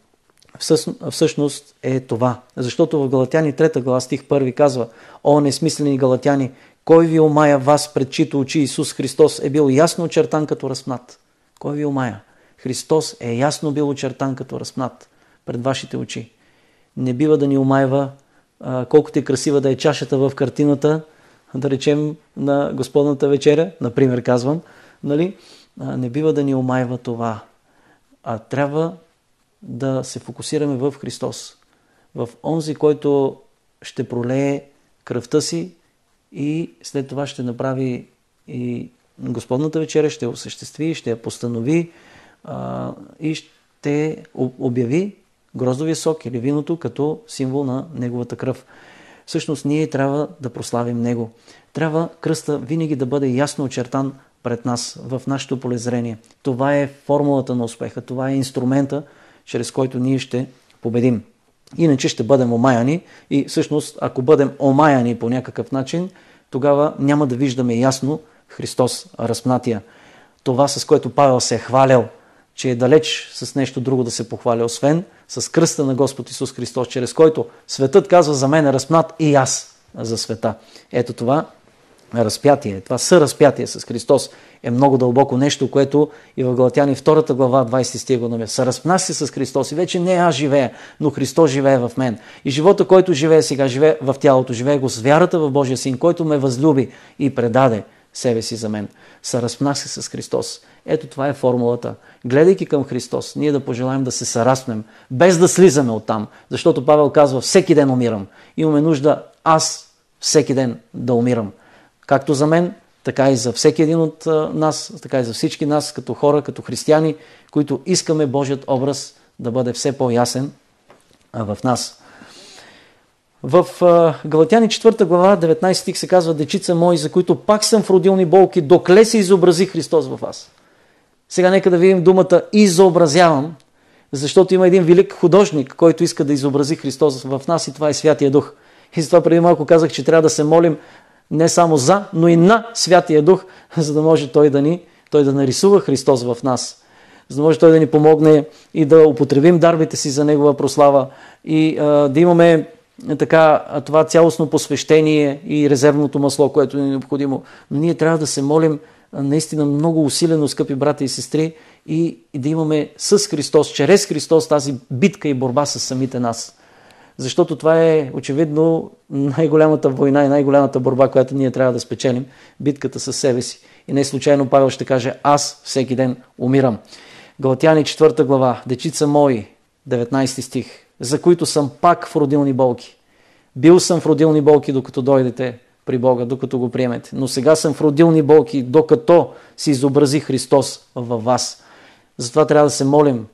[SPEAKER 2] всъщност е това. Защото в Галатяни 3 глава стих 1 казва О, несмислени галатяни, кой ви омая вас, пред чието очи Исус Христос е бил ясно очертан като разпнат? Кой ви омая? Христос е ясно бил очертан като разпнат пред вашите очи. Не бива да ни омайва колкото е красива да е чашата в картината, да речем на Господната вечеря, например казвам, нали? не бива да ни омайва това, а трябва да се фокусираме в Христос, в онзи, който ще пролее кръвта си и след това ще направи и Господната вечеря, ще осъществи, ще я постанови и ще обяви гроздовия сок или виното като символ на неговата кръв. Всъщност ние трябва да прославим него. Трябва кръста винаги да бъде ясно очертан пред нас, в нашето полезрение. Това е формулата на успеха, това е инструмента, чрез който ние ще победим. Иначе ще бъдем омаяни и всъщност, ако бъдем омаяни по някакъв начин, тогава няма да виждаме ясно Христос разпнатия. Това, с което Павел се е хвалял, че е далеч с нещо друго да се похваля, освен с кръста на Господ Исус Христос, чрез който светът казва за мен е разпнат и аз за света. Ето това разпятие, това съразпятие с Христос е много дълбоко нещо, което и в Галатяни 2 глава 20 стига го намя. Съразпна се с Христос и вече не аз живея, но Христос живее в мен. И живота, който живее сега, живее в тялото, живее го с вярата в Божия Син, който ме възлюби и предаде себе си за мен. Съразпна се с Христос. Ето това е формулата. Гледайки към Христос, ние да пожелаем да се съраснем, без да слизаме оттам. Защото Павел казва, всеки ден умирам. Имаме нужда аз всеки ден да умирам. Както за мен, така и за всеки един от нас, така и за всички нас, като хора, като християни, които искаме Божият образ да бъде все по-ясен в нас. В Галатяни 4 глава, 19 стих се казва Дечица мои, за които пак съм в родилни болки, докле се изобрази Христос в вас. Сега нека да видим думата изобразявам, защото има един велик художник, който иска да изобрази Христос в нас и това е Святия Дух. И затова преди малко казах, че трябва да се молим не само за, но и на Святия Дух, за да може Той да ни, Той да нарисува Христос в нас. за да може Той да ни помогне и да употребим дарбите си за Негова прослава и а, да имаме така, това цялостно посвещение и резервното масло, което е необходимо. Но ние трябва да се молим наистина много усилено, скъпи брата и сестри, и, да имаме с Христос, чрез Христос тази битка и борба с самите нас. Защото това е очевидно най-голямата война и най-голямата борба, която ние трябва да спечелим, битката с себе си. И не случайно Павел ще каже, аз всеки ден умирам. Галатяни 4 глава, дечица мои, 19 стих, за които съм пак в родилни болки. Бил съм в родилни болки, докато дойдете при Бога, докато го приемете. Но сега съм в родилни болки, докато се изобрази Христос във вас. Затова трябва да се молим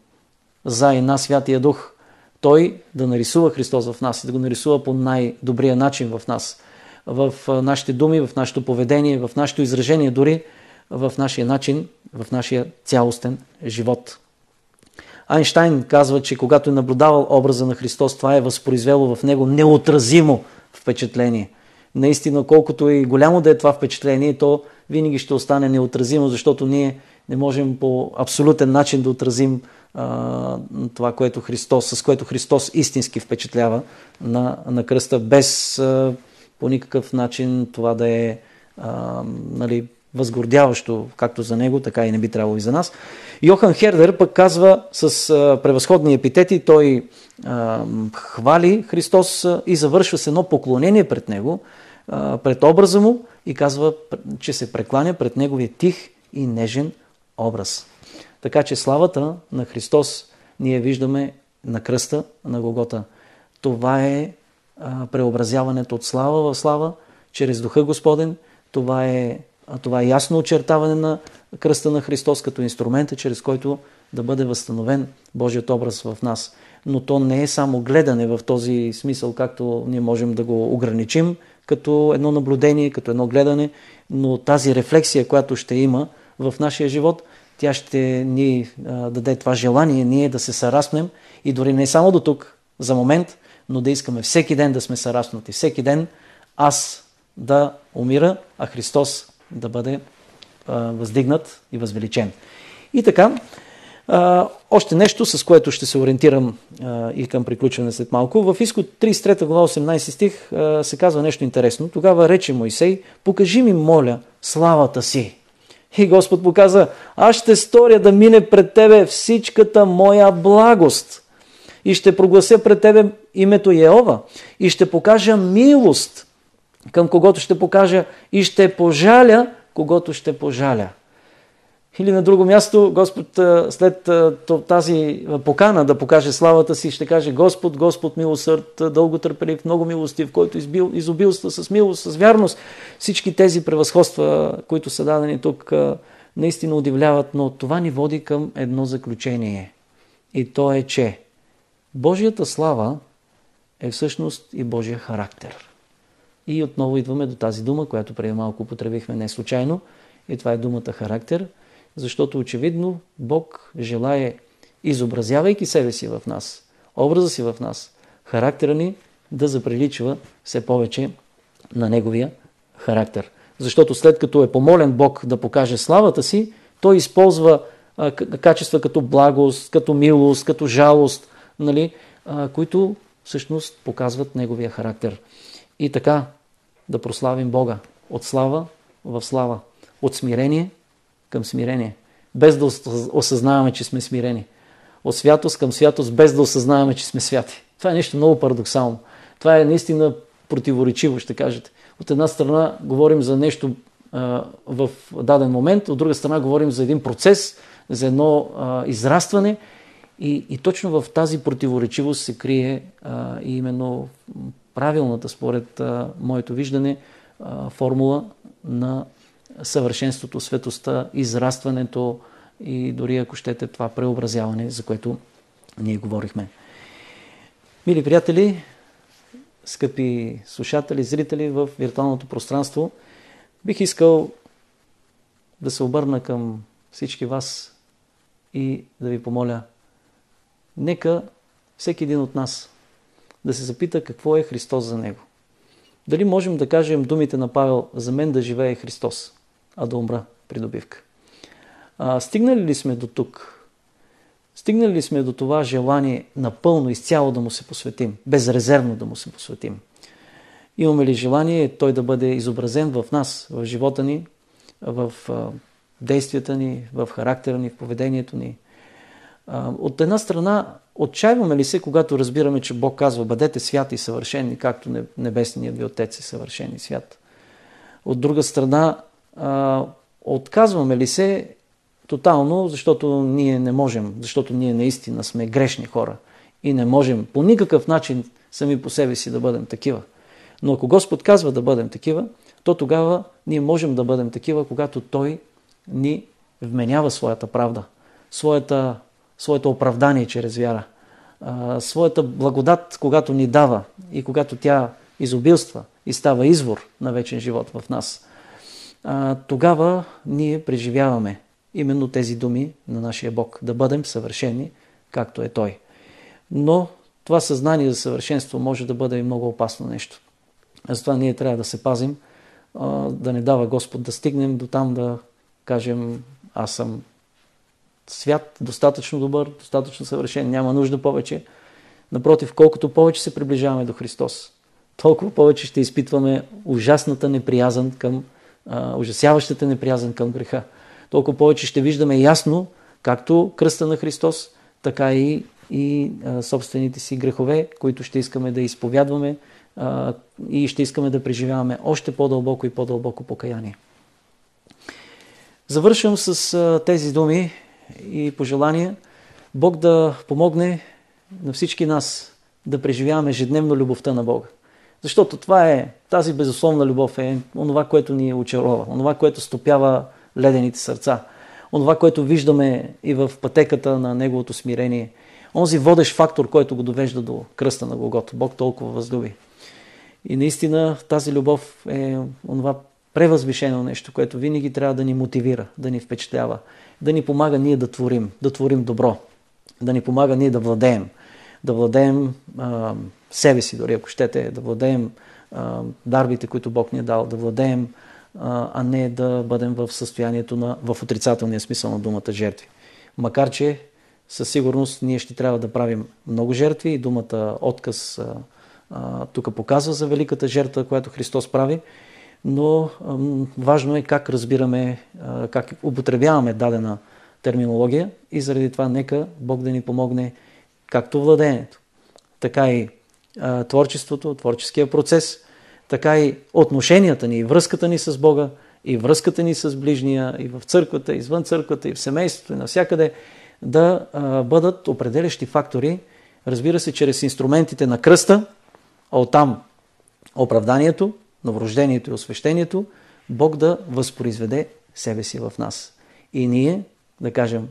[SPEAKER 2] за и на Святия Дух. Той да нарисува Христос в нас и да го нарисува по най-добрия начин в нас. В нашите думи, в нашето поведение, в нашето изражение, дори в нашия начин, в нашия цялостен живот. Айнштайн казва, че когато е наблюдавал образа на Христос, това е възпроизвело в него неотразимо впечатление. Наистина, колкото и голямо да е това впечатление, то винаги ще остане неотразимо, защото ние не можем по абсолютен начин да отразим а, това, което Христос, с което Христос истински впечатлява на, на кръста, без а, по никакъв начин това да е а, нали, възгордяващо както за него, така и не би трябвало и за нас. Йохан Хердер пък казва с а, превъзходни епитети, той а, хвали Христос а, и завършва с едно поклонение пред него, пред образа му и казва, че се прекланя пред неговия тих и нежен образ. Така че славата на Христос ние виждаме на кръста на Гогота. Това е преобразяването от слава в слава, чрез Духа Господен. Това е, това е ясно очертаване на кръста на Христос като инструмента, чрез който да бъде възстановен Божият образ в нас. Но то не е само гледане в този смисъл, както ние можем да го ограничим като едно наблюдение, като едно гледане, но тази рефлексия, която ще има в нашия живот, тя ще ни даде това желание ние да се съраснем и дори не само до тук, за момент, но да искаме всеки ден да сме съраснати. Всеки ден аз да умира, а Христос да бъде въздигнат и възвеличен. И така, а, още нещо, с което ще се ориентирам а, и към приключване след малко. В Изход 33 глава 18 стих а, се казва нещо интересно. Тогава рече Моисей, покажи ми, моля, славата си. И Господ показа, аз ще сторя да мине пред тебе всичката моя благост. И ще проглася пред тебе името Еова. И ще покажа милост към когото ще покажа и ще пожаля когото ще пожаля. Или на друго място Господ след тази покана да покаже славата си, ще каже Господ, Господ милосърд, дълго търпелив, много милости, в който избил, изобилства с милост, с вярност. Всички тези превъзходства, които са дадени тук, наистина удивляват, но това ни води към едно заключение. И то е, че Божията слава е всъщност и Божия характер. И отново идваме до тази дума, която преди малко употребихме не случайно, и това е думата характер – защото очевидно Бог желае, изобразявайки себе си в нас, образа си в нас, характера ни да заприличва все повече на Неговия характер. Защото след като е помолен Бог да покаже славата си, той използва а, качества като благост, като милост, като жалост, нали, а, които всъщност показват Неговия характер. И така да прославим Бога от слава в слава, от смирение към смирение, без да осъзнаваме, че сме смирени. От святост към святост, без да осъзнаваме, че сме святи. Това е нещо много парадоксално. Това е наистина противоречиво, ще кажете. От една страна говорим за нещо а, в даден момент, от друга страна говорим за един процес, за едно а, израстване и, и точно в тази противоречивост се крие а, именно правилната, според а, моето виждане, а, формула на съвършенството, светостта, израстването и дори ако щете това преобразяване, за което ние говорихме. Мили приятели, скъпи слушатели, зрители в виртуалното пространство, бих искал да се обърна към всички вас и да ви помоля, нека всеки един от нас да се запита какво е Христос за него. Дали можем да кажем думите на Павел за мен да живее Христос? А да умра придобивка. А, стигнали ли сме до тук Стигнали ли сме до това желание напълно, изцяло да му се посветим, безрезервно да му се посветим? Имаме ли желание той да бъде изобразен в нас, в живота ни, в действията ни, в характера ни, в поведението ни? От една страна, отчаиваме ли се, когато разбираме, че Бог казва, бъдете святи и съвършени, както небесният ви Отец е съвършен и свят? От друга страна, отказваме ли се тотално, защото ние не можем, защото ние наистина сме грешни хора и не можем по никакъв начин сами по себе си да бъдем такива. Но ако Господ казва да бъдем такива, то тогава ние можем да бъдем такива, когато Той ни вменява своята правда, своята, своето оправдание чрез вяра, своята благодат, когато ни дава и когато тя изобилства и става извор на вечен живот в нас. Тогава ние преживяваме именно тези думи на нашия Бог. Да бъдем съвършени, както е Той. Но това съзнание за съвършенство може да бъде и много опасно нещо. Затова ние трябва да се пазим, да не дава Господ да стигнем до там да кажем аз съм свят, достатъчно добър, достатъчно съвършен, няма нужда повече. Напротив, колкото повече се приближаваме до Христос, толкова повече ще изпитваме ужасната неприязан към, а, ужасяващата неприязан към греха толкова повече ще виждаме ясно, както кръста на Христос, така и, и а, собствените си грехове, които ще искаме да изповядваме а, и ще искаме да преживяваме още по-дълбоко и по-дълбоко покаяние. Завършвам с а, тези думи и пожелания Бог да помогне на всички нас да преживяваме ежедневно любовта на Бога. Защото това е, тази безусловна любов е онова, което ни очарова, онова, което стопява ледените сърца. Онова, което виждаме и в пътеката на Неговото смирение. Онзи водещ фактор, който го довежда до кръста на Голгота. Бог толкова възлюби. И наистина тази любов е онова превъзвишено нещо, което винаги трябва да ни мотивира, да ни впечатлява, да ни помага ние да творим, да творим добро, да ни помага ние да владеем, да владеем а, себе си, дори ако щете, да владеем а, дарбите, които Бог ни е дал, да владеем а не да бъдем в състоянието на, в отрицателния смисъл на думата жертви. Макар, че със сигурност ние ще трябва да правим много жертви и думата отказ а, а, тук показва за великата жертва, която Христос прави, но а, важно е как разбираме, а, как употребяваме дадена терминология и заради това нека Бог да ни помогне както владеенето, така и а, творчеството, творческия процес – така и отношенията ни, и връзката ни с Бога, и връзката ни с ближния, и в църквата, и извън църквата, и в семейството, и навсякъде, да а, бъдат определящи фактори, разбира се, чрез инструментите на кръста, а оттам оправданието, новорождението и освещението, Бог да възпроизведе себе си в нас. И ние да кажем,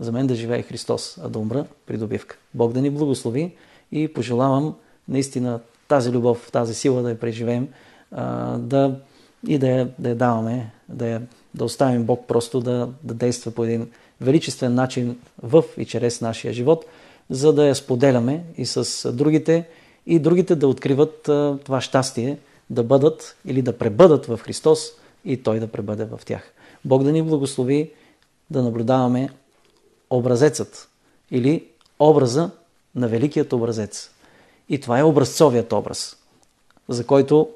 [SPEAKER 2] за мен да живее Христос, а да умра придобивка. Бог да ни благослови и пожелавам наистина тази любов, тази сила да я преживеем да, и да я, да я даваме, да, я, да оставим Бог просто да, да действа по един величествен начин в и чрез нашия живот, за да я споделяме и с другите и другите да откриват това щастие, да бъдат или да пребъдат в Христос и Той да пребъде в тях. Бог да ни благослови да наблюдаваме образецът или образа на великият образец, и това е образцовият образ, за който,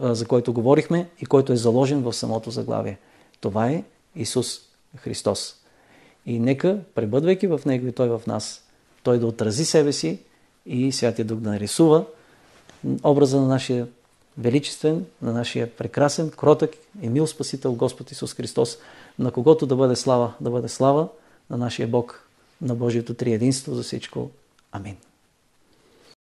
[SPEAKER 2] за който говорихме и който е заложен в самото заглавие. Това е Исус Христос. И нека, пребъдвайки в Него и Той в нас, Той да отрази себе си и Святия Дух да нарисува образа на нашия величествен, на нашия прекрасен, кротък и мил Спасител Господ Исус Христос, на когото да бъде слава, да бъде слава на нашия Бог, на Божието триединство за всичко. Амин.